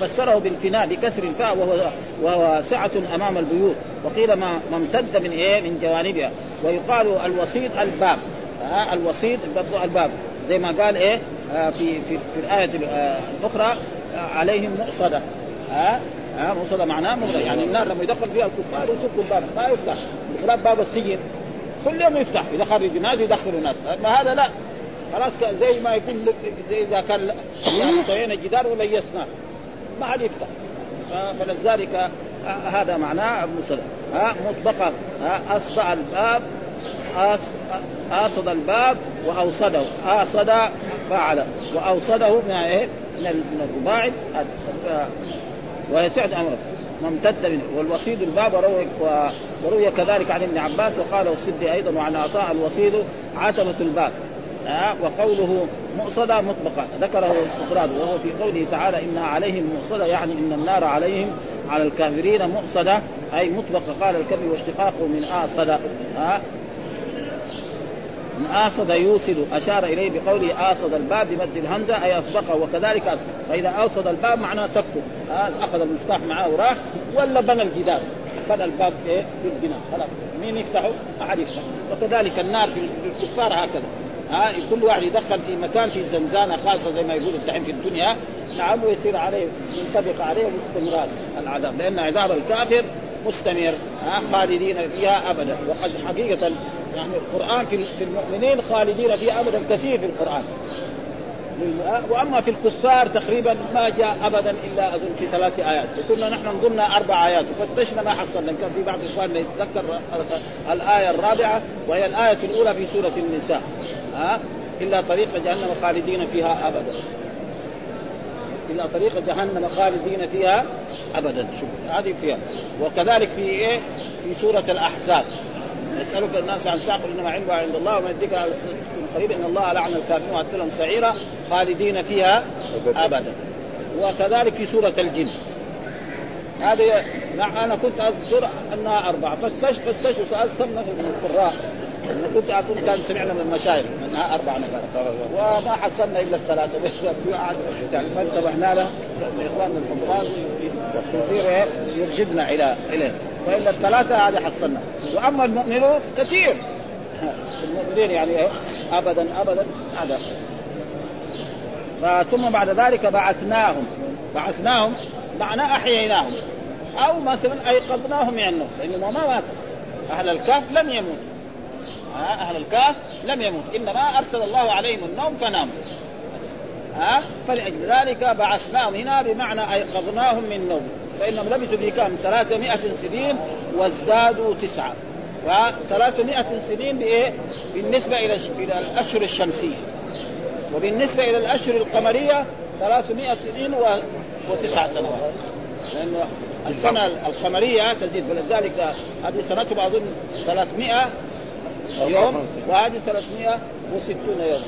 فسره بالفناء بكسر الفاء وهو وهو سعة أمام البيوت. وقيل ما امتد من إيه؟ من جوانبها. ويقال الوسيط الباب. ها؟ الوسيط الباب زي ما قال إيه؟ آه في في في الآية آه الأخرى آه عليهم مؤصدة. ها؟ ها؟ مؤصدة معناه مغلق يعني النار لما يدخل فيها الكفار يسكوا الباب ما يفتح باب السجن. كل يوم يفتح إذا خرجوا ناس يدخلوا ناس ما هذا لا. خلاص زي ما يكون زي إذا كان يعني سوينا جدار وليسناه ما حد يفتح. فلذلك هذا معناه مصدر ها مطبقة ها أصدع الباب آصد الباب وأوصده. آصد فعل. وأوصده من إيه؟ من الرباعي. ويسعد أمره. ممتد منه والوصيد الباب وروي, وروي كذلك عن ابن عباس وقال السدي أيضا وعن عطاء الوصيد عتمة الباب. ها وقوله مؤصدة مطبقة. ذكره السقراط وهو في قوله تعالى إنها عليهم مؤصدة يعني إن النار عليهم على الكافرين مؤصدة أي مطبقة قال الكلب واشتقاقه من آصد. ها من آصد يوصد أشار إليه بقوله آصد الباب بمد الهمزة أي أسبقه وكذلك أسبق فإذا أوصد الباب معناه سكه أخذ المفتاح معاه وراح ولا بنى الجدار. بنى الباب إيه بالبناء خلاص. مين يفتحه؟ أحد يفتح وكذلك النار في الكفار هكذا. ها كل واحد يدخل في مكان في زنزانه خاصة زي ما يقولوا الدحين في الدنيا. نعم ويصير عليه ينطبق عليه باستمرار العذاب. لأن عذاب الكافر مستمر ها خالدين فيها ابدا. وقد حقيقة يعني القرآن في المؤمنين خالدين فيها ابدا كثير في القرآن. وأما في الكفار تقريبا ما جاء ابدا إلا أظن في ثلاث آيات. وكنا نحن نظن أربع آيات. وفتشنا ما حصلنا كان في بعض إخواننا يتذكر الآية الرابعة وهي الآية الأولى في سورة النساء. ها؟ إلا طريق جهنم خالدين فيها ابدا. إلا طريق جهنم خالدين فيها ابدا. شوف هذه فيها. وكذلك في إيه؟ في سورة الأحزاب. يسألك الناس عن ساق إنما علمها عند الله وما يدرك قريب إن الله لعن الكافرين وأعد لهم سعيرا خالدين فيها أبدا. وكذلك في سورة الجن. هذه أنا كنت أذكر أنها أربعة. فتشت فتشت وسالت كم من القراء؟ كنت أقول كان سمعنا من المشايخ انها أربع نفر. وما حصلنا إلا الثلاثة. يعني ما انتبهنا له. اخواننا الحفاظ يصير يرشدنا إلى إليه. وإلا الثلاثة هذه حصلنا. وأما المؤمنون كثير. المؤمنين يعني ابدا ابدا هذا. ثم بعد ذلك بعثناهم. بعثناهم معناه أحييناهم. أو مثلا أيقظناهم من النوم لانهم ما ماتوا أهل الكهف لم يموتوا أهل الكهف لم يموت. إنما أرسل الله عليهم النوم فناموا. ها؟ فلأجل ذلك بعثناهم هنا بمعنى أيقظناهم من نوم فإنهم لبثوا في كام 300 سنين وازدادوا تسعة. و300 سنين بإيه؟ بالنسبة إلى إلى الأشهر الشمسية. وبالنسبة إلى الأشهر القمرية 300 سنين و... وتسع سنوات. لأنه السنة القمرية تزيد ولذلك هذه سنتهم أظن 300 يوم وهذه 360 يوم.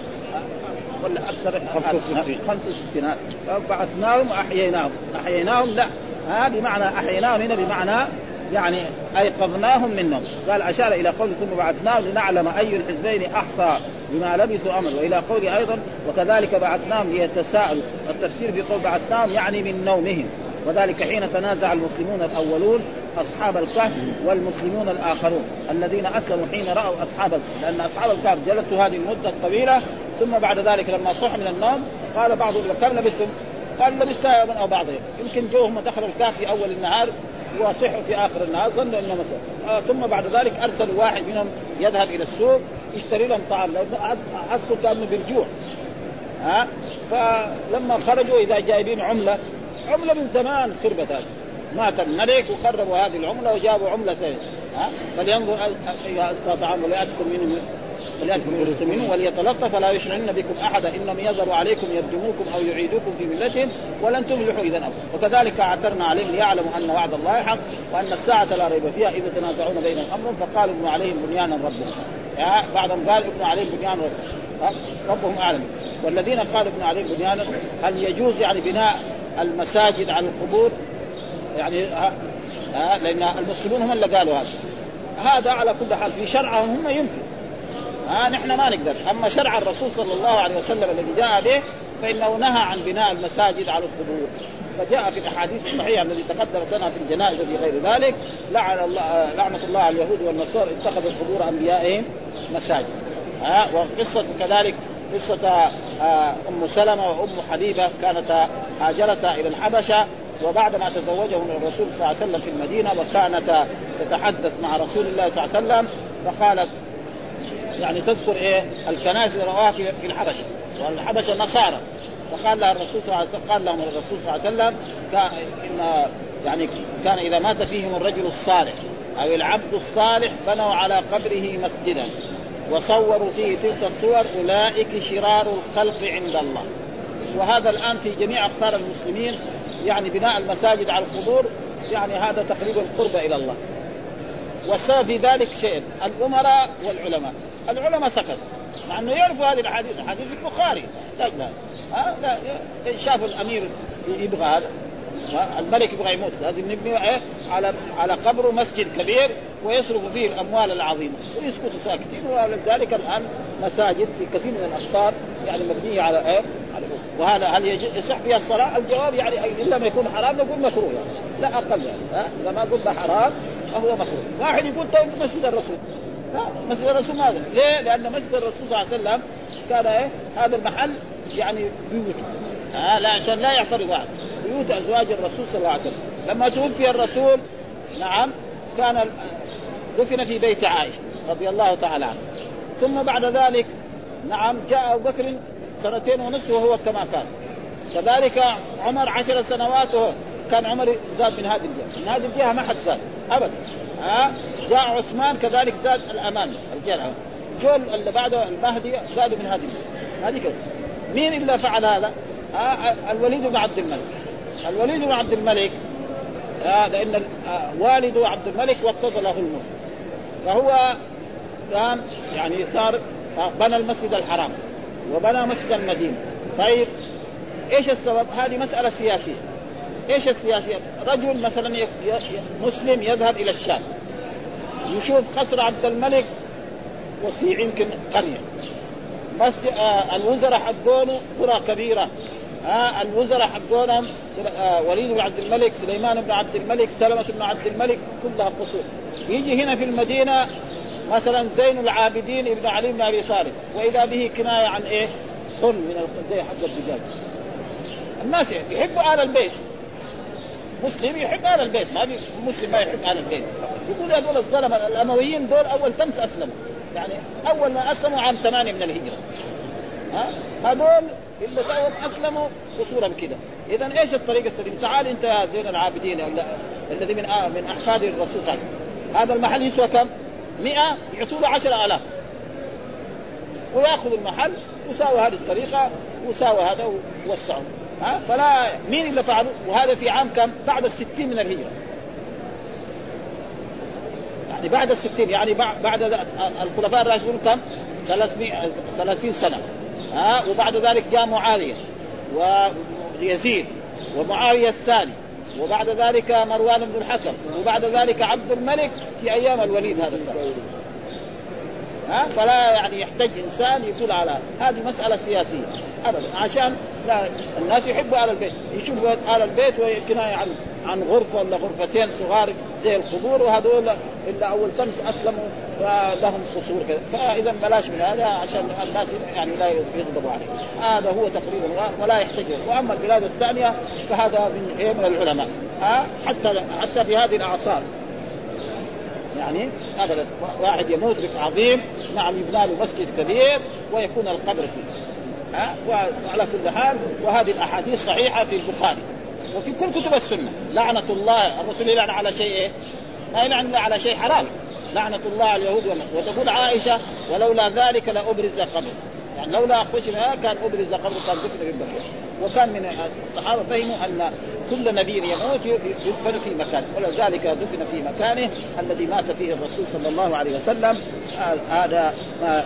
ولا أكثر 65 65 فبعثناهم وأحييناهم. أحييناهم لا. ها بمعنى احييناهم هنا بمعنى يعني أيقظناهم منهم قال أشار إلى قول ثم بعثناهم لنعلم أي الحزبين أحصى بما لبثوا امل وإلى قوله أيضا وكذلك بعثناهم ليتساءلوا. التفسير في قول بعثناهم يعني من نومهم. وذلك حين تنازع المسلمون الأولون أصحاب الكهف والمسلمون الآخرون. الذين أسلموا حين رأوا أصحاب لأن أصحاب الكهف جلسوا هذه المدة الطويلة ثم بعد ذلك لما صح من النوم قال بعضهم كم لبثتم؟ قال لبثت يوما أو بعض يوم يمكن جوهم دخلوا الكهف في أول النهار وصحوا في آخر النهار ظنوا انه مساء آه ثم بعد ذلك ارسلوا واحد منهم يذهب إلى السوق يشتري لهم طعام لأنه حسوا كانوا بالجوع. ها آه فلما خرجوا إذا جايبين عملة عملة من زمان خربت هذه. مات الملك وخربوا هذه العملة وجابوا عمله ثانية ها فلينظر أيها اسقى طعام ولا ياتكم منه وليأتكم المسلمين وليتلطف فلا يشرعن بكم أحدا. انهم يظهروا عليكم يرجموكم أو يعيدوكم في ملتهم ولن تفلحوا إذا ابدا وكذلك اعترنا عليهم ليعلموا أن وعد الله حق وأن الساعة لا ريب فيها اذا تنازعون بين الامر فقالوا ابنوا عليهم بنيانا ربهم. بعضهم قال ابنوا عليهم بنيانا ربهم. أعلم. والذين قالوا ابنوا عليهم بنيانا هل يجوز يعني بناء المساجد على القبور؟ يعني ها لأن المسلمون هم اللي قالوا هذا. هذا على كل حال في شرعهم هم يمكن. ها نحن ما نقدر. أما شرع الرسول صلى الله عليه وسلم الذي جاء به فإنه نهى عن بناء المساجد على القبور فجاء في الأحاديث الصحيحة التي تقدمت لنا في الجنائز وفي غير ذلك لعن الله لعنة الله على اليهود والنصارى اتخذوا قبور أنبيائهم مساجد. ها وقصة كذلك قصة آه، أم سلمة وأم حبيبة كانتا هاجرتا إلى الحبشة وبعدما تزوجهم الرسول صلى الله عليه وسلم في المدينة وكانتا تتحدث مع رسول الله صلى الله عليه وسلم فقالت يعني تذكر إيه؟ الكنائس اللي رواها في الحبشة. والحبشة نصارى فقال لها الرسول صلى الله عليه وسلم قال لهم الرسول صلى الله عليه وسلم كان ان يعني كان إذا مات فيهم الرجل الصالح أو العبد الصالح بنوا على قبره مسجدا. وصوروا فيه تلك الصور أولئك شرار الخلق عند الله. وهذا الآن في جميع أقطار المسلمين يعني بناء المساجد على القبور يعني هذا تقريبا قرب إلى الله. والسبب في ذلك شيء الأمراء والعلماء. العلماء سكتوا مع إنه يعرفوا هذه الحديث حديث البخاري. لا لا. ها؟ لا شاف الأمير يبغى هذا. الملك يبغى يموت. لازم نبني إيه؟ على على قبره مسجد كبير ويصرف فيه الأموال العظيمة. ويسكتوا ساكتين. ولذلك الآن مساجد في كثير من الامصار يعني مبنية على إيه؟ على وهذا هل يصح فيها الصلاة؟ الجواب يعني الا ما يكون حرام نقول مكروه. يعني لا أقل يعني. إذا ما قلنا حرام فهو مكروه. واحد يقول طيب مسجد الرسول. مسجد الرسول ماذا؟ ليه؟ لأن مسجد الرسول صلى الله عليه وسلم كان إيه؟ هذا المحل يعني بيوت. ها لا عشان لا يعترض واحد. بيوت أزواج الرسول صلى الله عليه وسلم. لما توفي الرسول نعم كان دفن في بيت عائشة رضي الله تعالى عنه ثم بعد ذلك نعم جاء أبو بكر سنتين ونصف وهو كما كان كذلك عمر عشر سنوات وهو كان عمر زاد من هذه الجهة. من هذه الجهة ما حد زاد. أبدا. ها؟ جاء عثمان كذلك زاد الأمام الجهه جو اللي بعده المهدي زادوا من هذه هذه كده مين الا فعل هذا؟ آه الوليد بن عبد الملك. الوليد بن عبد الملك آه لأن آه والده عبد الملك وقت له الملك. فهو قام يعني صار بنى المسجد الحرام وبنى مسجد المدينة. طيب إيش السبب؟ هذه مسألة سياسية. إيش السياسيه؟ رجل مثلا مسلم يذهب إلى الشام. يشوف قصر عبد الملك وسيع يمكن قرية. بس آه الوزراء حقونه قرى كبيرة. آه الوزراء حقونهم آه وليد بن عبد الملك سليمان بن عبد الملك سلمة بن عبد الملك كلها قصور. يجي هنا في المدينة مثلا زين العابدين ابن علي بن أبي طالب. وإذا به كناية عن إيه؟ صن من زي حق الدجاج الناس يحبوا آل البيت. مسلم يحب أهل البيت. ما في مسلم ما يحب أهل البيت. يقول هذول الظلمه الأمويين دول أول تمس أسلموا. يعني أول ما أسلموا عام ثمانية من الهجرة. ها؟ هذول اللي أسلموا قصورا كده. اذا إيش الطريقة السليمة؟ تعال أنت يا زين العابدين الذي من آه من أحفاد الرسول صلى هذا المحل يسوى كم؟ 100 يعطوا له 10000 وياخذ المحل وساوي هذه الطريقة وساوي هذا ووسعوا. ها؟ فلا مين اللي فعلوا وهذا في عام كم؟ بعد الستين من الهجرة. يعني بعد الستين يعني بعد الخلفاء الراشدون كم؟ 300 30 سنة. ها؟ وبعد ذلك جاء معاوية ويزيد ومعاوية الثاني وبعد ذلك مروان بن الحكم وبعد ذلك عبد الملك في أيام الوليد هذا السنة. ها؟ فلا يعني يحتاج إنسان يقول على هذه مسألة سياسية. ابدا. عشان لا الناس يحبوا أهل البيت. يشوفوا أهل البيت وكنايه عن عن غرفة ولا غرفتين صغار زي القبور وهذول إلا أول تمس أسلموا فلهم قصور كذا. فإذا بلاش من هذا عشان الناس يعني لا يغضبوا عليه. هذا هو تقريبا. ولا يحتاج وأما البلاد الثانية فهذا من من العلماء. حتى حتى في هذه الأعصار. يعني ابدا واحد يموت عظيم نعم يبنى له مسجد كبير ويكون القبر فيه. ها؟ وعلى كل حال وهذه الأحاديث صحيحة في البخاري. وفي كل كتب السنة. لعنة الله الرسول يلعن على شيء إيه؟ ما يلعن على شيء حرام. لعنة الله على اليهود وتقول عائشة ولولا ذلك لأبرز قبر يعني لولا خشنا كان أبرز قبر كان دفن بالبقيع وكان من الصحابة فهموا أن كل نبي يموت يدفن في مكان ولذلك دفن في مكانه الذي مات فيه الرسول صلى الله عليه وسلم هذا ما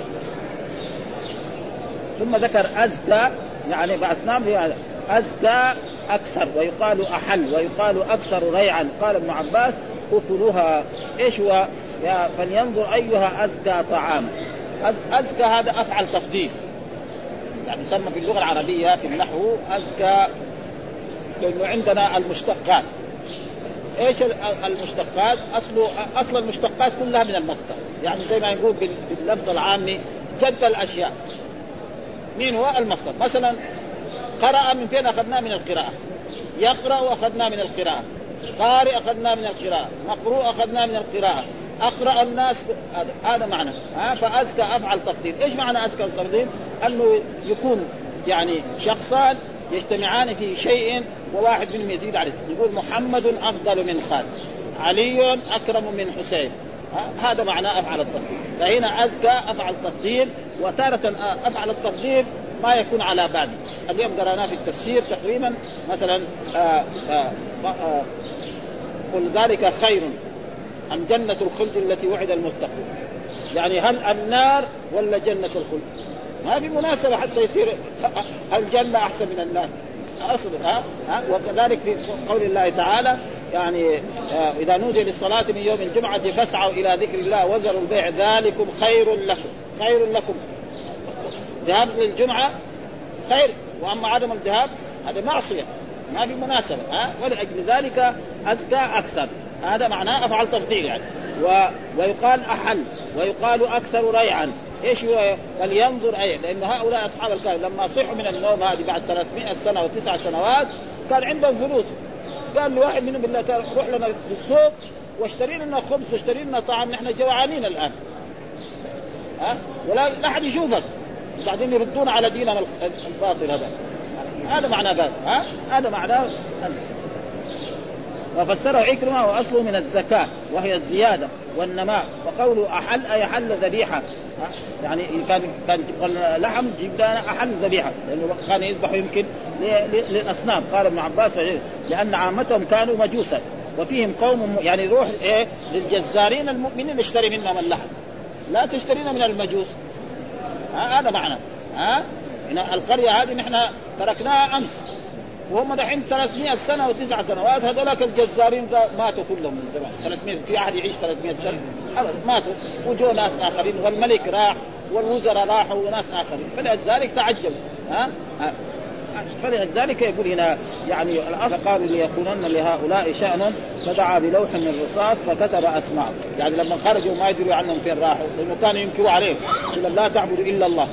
ثم ذكر أزكى يعني بعثناه أزكى أكثر ويقال أحل ويقال أكثر ريعا. قال ابن عباس أكلها. إيش هو؟ فلينظر أيها أزكى طعام أزكى هذا أفعل تفضيل. يعني يسمى في اللغة العربية في النحو أزكى لأنه عندنا المشتقات. إيش المشتقات؟ اصل أصل المشتقات كلها من المصدر، يعني زي ما نقول باللفظ العامي جد الأشياء. مين هو؟ المصدر. مثلا قرأ من فين أخذناه؟ من القراءة. يقرأ أخذناه من القراءة. قارئ أخذناه من القراءة. مقروء أخذناه من القراءة. أقرأ الناس هذا معنى. ها فأزكى أفعل تقدير. إيش معنى أزكى التقدير؟ أنه يكون يعني شخصان يجتمعان في شيء وواحد منهم يزيد عليه. يقول محمد أفضل من خالد علي أكرم من حسين. هذا معنى أفعل التفضيل فهنا أزكى أفعل تفضيل وتارة أفعل التفضيل ما يكون على باب. اليوم قرأناه في التفسير تقريبا مثلا آآ آآ آآ قل ذلك خير. عن جنة الخلد التي وعد المتقون؟ يعني هل النار ولا جنة الخلد؟ ما في مناسبة حتى يصير الجنة أحسن من النار؟ أصل ها, ها وكذلك في قول الله تعالى يعني آه، إذا نودي للصلاة من يوم الجمعة فاسعوا إلى ذكر الله وذروا البيع ذلكم خير لكم خير لكم. ذهاب للجمعة خير وأما عدم الذهاب هذا معصية ما في مناسبة ها ولأجل ذلك أزكى أكثر. هذا معناه أفعل تفضيل يعني. و... ويقال أحل ويقال أكثر ريعا. إيش هو؟ فلينظر أي لأن هؤلاء أصحاب الكهف لما صحوا من النوم هذه بعد 300 سنة وتسع سنوات كان عندهم فلوس. قال لواحد منهم بالله تعالى روح لنا في السوق واشتري لنا خبز واشتري لنا طعام نحن جوعانين الآن. ها؟ ولا لا أحد يشوفك. وبعدين يردون على ديننا الباطل هذا. هذا معنى ذلك. ها؟ هذا معناه وفسره عكرمة وأصله من الزكاة وهي الزيادة والنماء. وقوله أحل أي ذبيحة. يعني كان كان لحم جيب لنا أحل ذبيحة. لأنه كان يذبح يمكن للأصنام. قال ابن عباس لأن عامتهم كانوا مجوسا. وفيهم قوم يعني يروح إيه؟ للجزارين المؤمنين يشتري منهم اللحم. لا تشترين من المجوس. هذا معنى. ها؟ القرية هذه نحن تركناها أمس. وهم دحين 300 سنة وتسع سنوات هذولاك الجزارين ماتوا كلهم من زمان. 300 في أحد يعيش 300 سنه ابدا ماتوا. وجو ناس آخرين والملك راح والوزراء راحوا وناس آخرين. فلذلك تعجبوا ها, ها. فلذلك يقول هنا يعني الآخر قالوا ليكونن لهؤلاء شان فدعا بلوح من رصاص فكتب اسماء يعني لما خرجوا ما يدروا عنهم فين راحوا لأنه كانوا ينكروا عليهم. يقول لا تعبدوا إلا الله.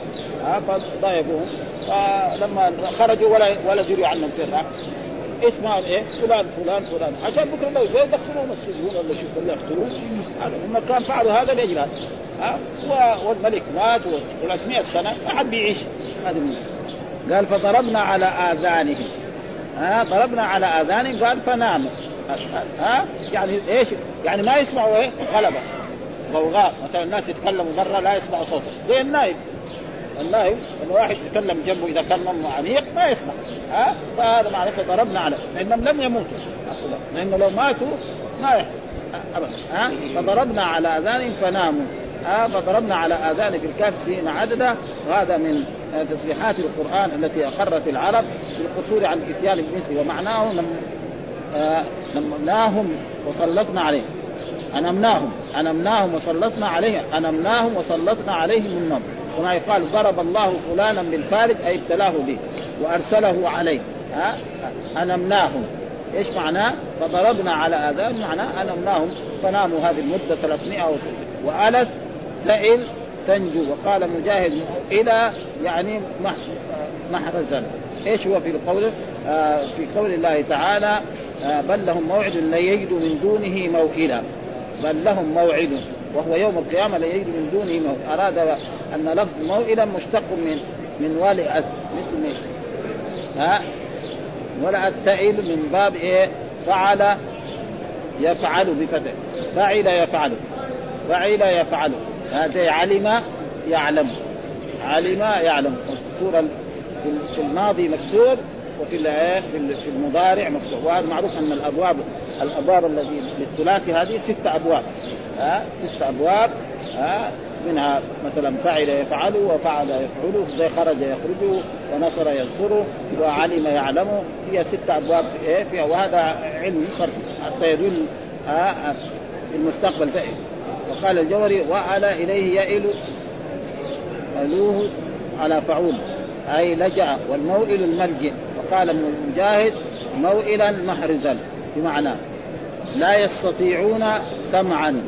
فضايقوهم. فلما خرجوا ولا ولا دروا عنهم فين راحوا. اسمع إيه؟ فلان فلان فلان. عشان بكرة لو جاي يدخلون السجون ولا شوف ولا يقتلون. هذا هم كان فعلوا هذا لاجل هذا ها والملك مات و300 سنة ما حد بيعيش. هذه قال فضربنا على آذانهم. ها ضربنا على آذانهم قال فناموا ها يعني إيش؟ يعني ما يسمعوا إيه؟ غلبة. غوغاء. مثلا الناس يتكلموا برا لا يسمعوا صوته. زي النايم النايم لما واحد يتكلم جنبه إذا كان نومه عميق ما يسمع. ها؟ فهذا معناه ضربنا على لأنهم لم يموتوا. لأنه لو ماتوا ما يحصل ابدا. ها؟ فضربنا على آذانهم فناموا. ها؟ فضربنا على اذان بالكهف سنين عددا وهذا من تصريحات القرآن التي أقرت العرب بالقصور عن الاتيان بمثله ومعناه نمناهم وسلطنا عليهم. أنمناهم. أنمناهم وسلطنا عليهم. أنمناهم وسلطنا عليهم النوم كما يقال ضرب الله فلانا بالفارج أي ابتلاه به وأرسله عليه. ها؟ أنمناهم. إيش معناه؟ فضربنا على آذان معناه أنمناهم. فناموا هذه المدة 300 وآلت تئل تنجو وقال مجاهد إلى يعني محرزا إيش هو في القول؟ آه في قول الله تعالى آه بل لهم موعد لن يجدوا من دونه موئلا. بل لهم موعد وهو يوم القيامة لا يجد من دونه موئل. أراد أن لفظ موئلا مشتق من من والئت مثل ها؟ ولا التئل من باب إيه؟ فعل يفعل بفتح. فعل يفعل. فعل يفعل. هذا علم يعلم. علم يعلم. الصورة في الماضي مكسور وفي في المضارع مكسور. وهذا معروف أن الأبواب الأبواب الذي للثلاثي هذه ست أبواب. ها؟ ست أبواب ها؟ منها مثلا فعل يفعل وفعل يفعل زي خرج يخرج ونصر ينصر وعلم يعلم. هي ست أبواب فيها. وهذا علم صرف حتى يدل المستقبل. وقال الجوري وعلى إليه يئل ألوه على فعول. أي لجأ والموئل الملجئ وقال مجاهد موئلا محرزا. بمعنى لا يستطيعون سمعا.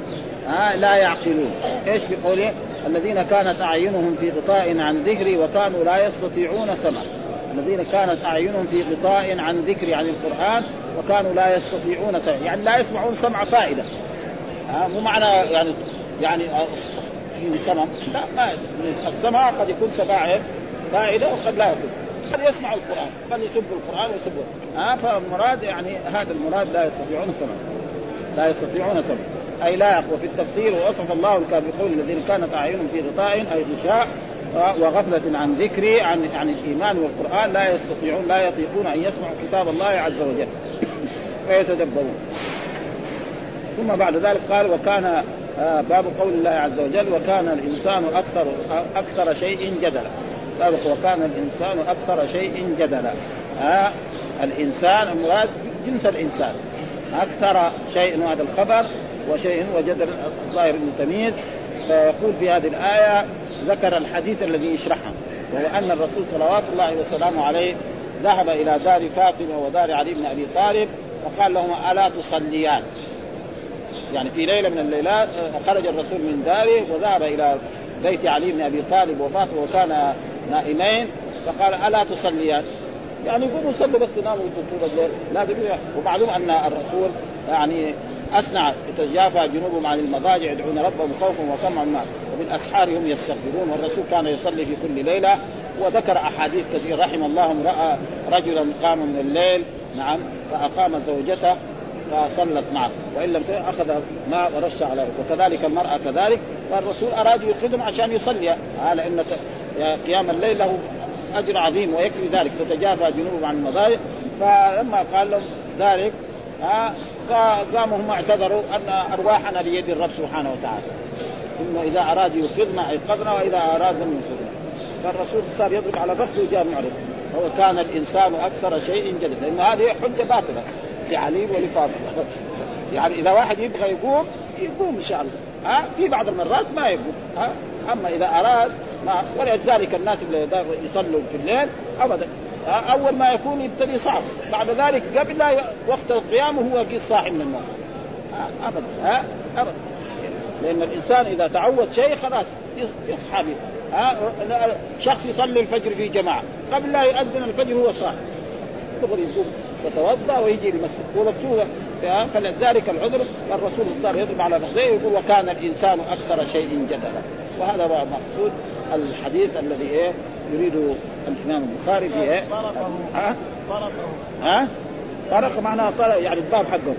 ها لا يعقلون. إيش في قوله الذين كانت أعينهم في غطاء عن ذكري وكانوا لا يستطيعون سمعا. الذين كانت أعينهم في غطاء عن ذكري عن القرآن وكانوا لا يستطيعون سمع يعني لا يسمعون سمع فائدة. ها مو معنى يعني يعني في سمع لا ما السمع قد يكون سماع فائده وقد لا يكون. قد يسمع القرآن بل يسب القرآن ويسب ها فالمراد يعني هذا المراد لا يستطيعون السمع لا يستطيعون السمع أي لا يقوى في التفسير ووصف الله الكافرين الذين كانت أعينهم في غطاء أي غشاء وغفلة عن ذكري عن عن الإيمان والقرآن لا يستطيعون لا يطيقون أن يسمعوا كتاب الله عز وجل. ويتدبرون ثم بعد ذلك قال وكان باب قول الله عز وجل وكان الإنسان أكثر أكثر شيء جدلا. وكان الإنسان أكثر شيء جدلا. آه الإنسان المراد جنس الإنسان. أكثر شيء هذا الخبر وشيء وجدل الظاهر المتميز فيقول في هذه الآية ذكر الحديث الذي يشرحه وهو أن الرسول صلوات الله وسلامه عليه ذهب إلى دار فاطمة ودار علي بن أبي طالب وقال لهما ألا تصليان. يعني في ليلة من الليلات خرج الرسول من داره وذهب إلى بيت علي بن أبي طالب وفاطمة وكان نائمين فقال ألا تصليان؟ يعني يقولوا صلوا بس تناموا طول الليل. لا ومعلوم أن الرسول يعني أثنى تتجافى جنوبهم عن المضاجع يدعون ربهم خوفا وطمعا وبالأسحار هم يستغفرون والرسول كان يصلي في كل ليلة وذكر أحاديث كثيرة رحم الله راى رجلا قام من الليل نعم فأقام زوجته فصلت معه. وإن لم أخذ ماء ورش على وكذلك المرأة كذلك فالرسول أراد يوقظهم عشان يصلي. آه لأن قيام الليل له أجر عظيم ويكفي ذلك. تتجافى جنوبهم عن المضاجع. فلما قال لهم ذلك آه فقاموا هم اعتذروا أن أرواحنا بيد الرب سبحانه وتعالى. انه إذا أراد يوقظنا ايقظنا وإذا أراد لم يوقظنا فالرسول صار يضرب على فخذه وجاء معرض. هو كان الإنسان أكثر شيء جدلا. لأن هذه حجة باطلة. لعلي ولفاطمة. يعني إذا واحد يبغى يقوم يقوم إن شاء الله. ها؟ في بعض المرات ما يقوم. ها؟ أما إذا أراد ما ولذلك الناس اللي يصلوا في الليل ابدا. أول ما يكون يبتدي صعب بعد ذلك قبل وقت القيام وهو قد صاحي من النوم. ابدا. ها؟ ابدا. لأن الإنسان إذا تعود شيء خلاص يصحى به. شخص يصلي الفجر في جماعة. قبل لا يؤذن الفجر هو صاحي. يقوم. يتوضأ ويجي لمسجد ومكتوبه فلذلك العذر الرسول صار يضرب على فخذيه يقول وكان الإنسان أكثر شيء جدلا وهذا هو مقصود الحديث الذي إيه يريد الإمام البخاري في إيه؟ ها؟ ها؟ طرق معناه طرق يعني الباب حقه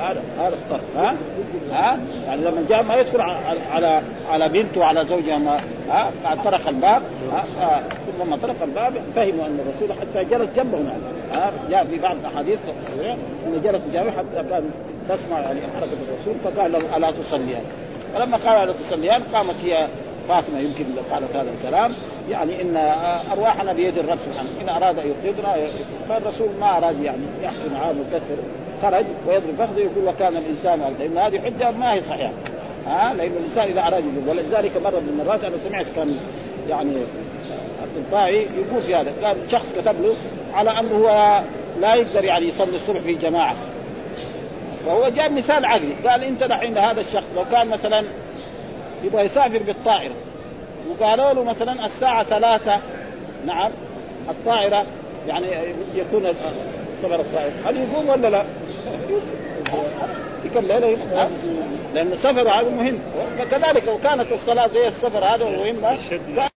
هذا هذا الطرق ها؟ ها؟ يعني لما جاء ما يدخل على على بنته وعلى زوجها ما ها؟ طرق الباب ها؟ لما طرق الباب فهموا ان الرسول حتى جلس جنبهم يعني ها؟ جاء في بعض الاحاديث انه جلس جنبه حتى كان تسمع يعني حركه الرسول فقال له الا تصليان فلما قال الا تصليان قامت هي فاطمه يمكن قالت هذا الكلام يعني ان ارواحنا بيد الرب سبحانه ان اراد ان يوقظنا فالرسول ما اراد يعني يحكي معاه مكثر خرج ويضرب فخذه يقول وكان الإنسان لأن هذه حجة ما هي صحيحة. ها؟ لأن الإنسان إذا أراد يقول ولذلك مرة من المرات أنا سمعت كان يعني الطائي يقول في هذا قال شخص كتب له على أنه هو لا يقدر يعني يصلي الصبح في جماعة. فهو جاب مثال عقلي. قال انت دحين هذا الشخص لو كان مثلا يبغى يسافر بالطائرة. وقالوا له مثلا الساعة ثلاثة نعم الطائرة يعني يكون سفر الطائرة. هل يقوم ولا لا؟ تلك الليلة لأن السفر هذا مهم. فكذلك لو كانت الصلاة زي السفر هذا مهم.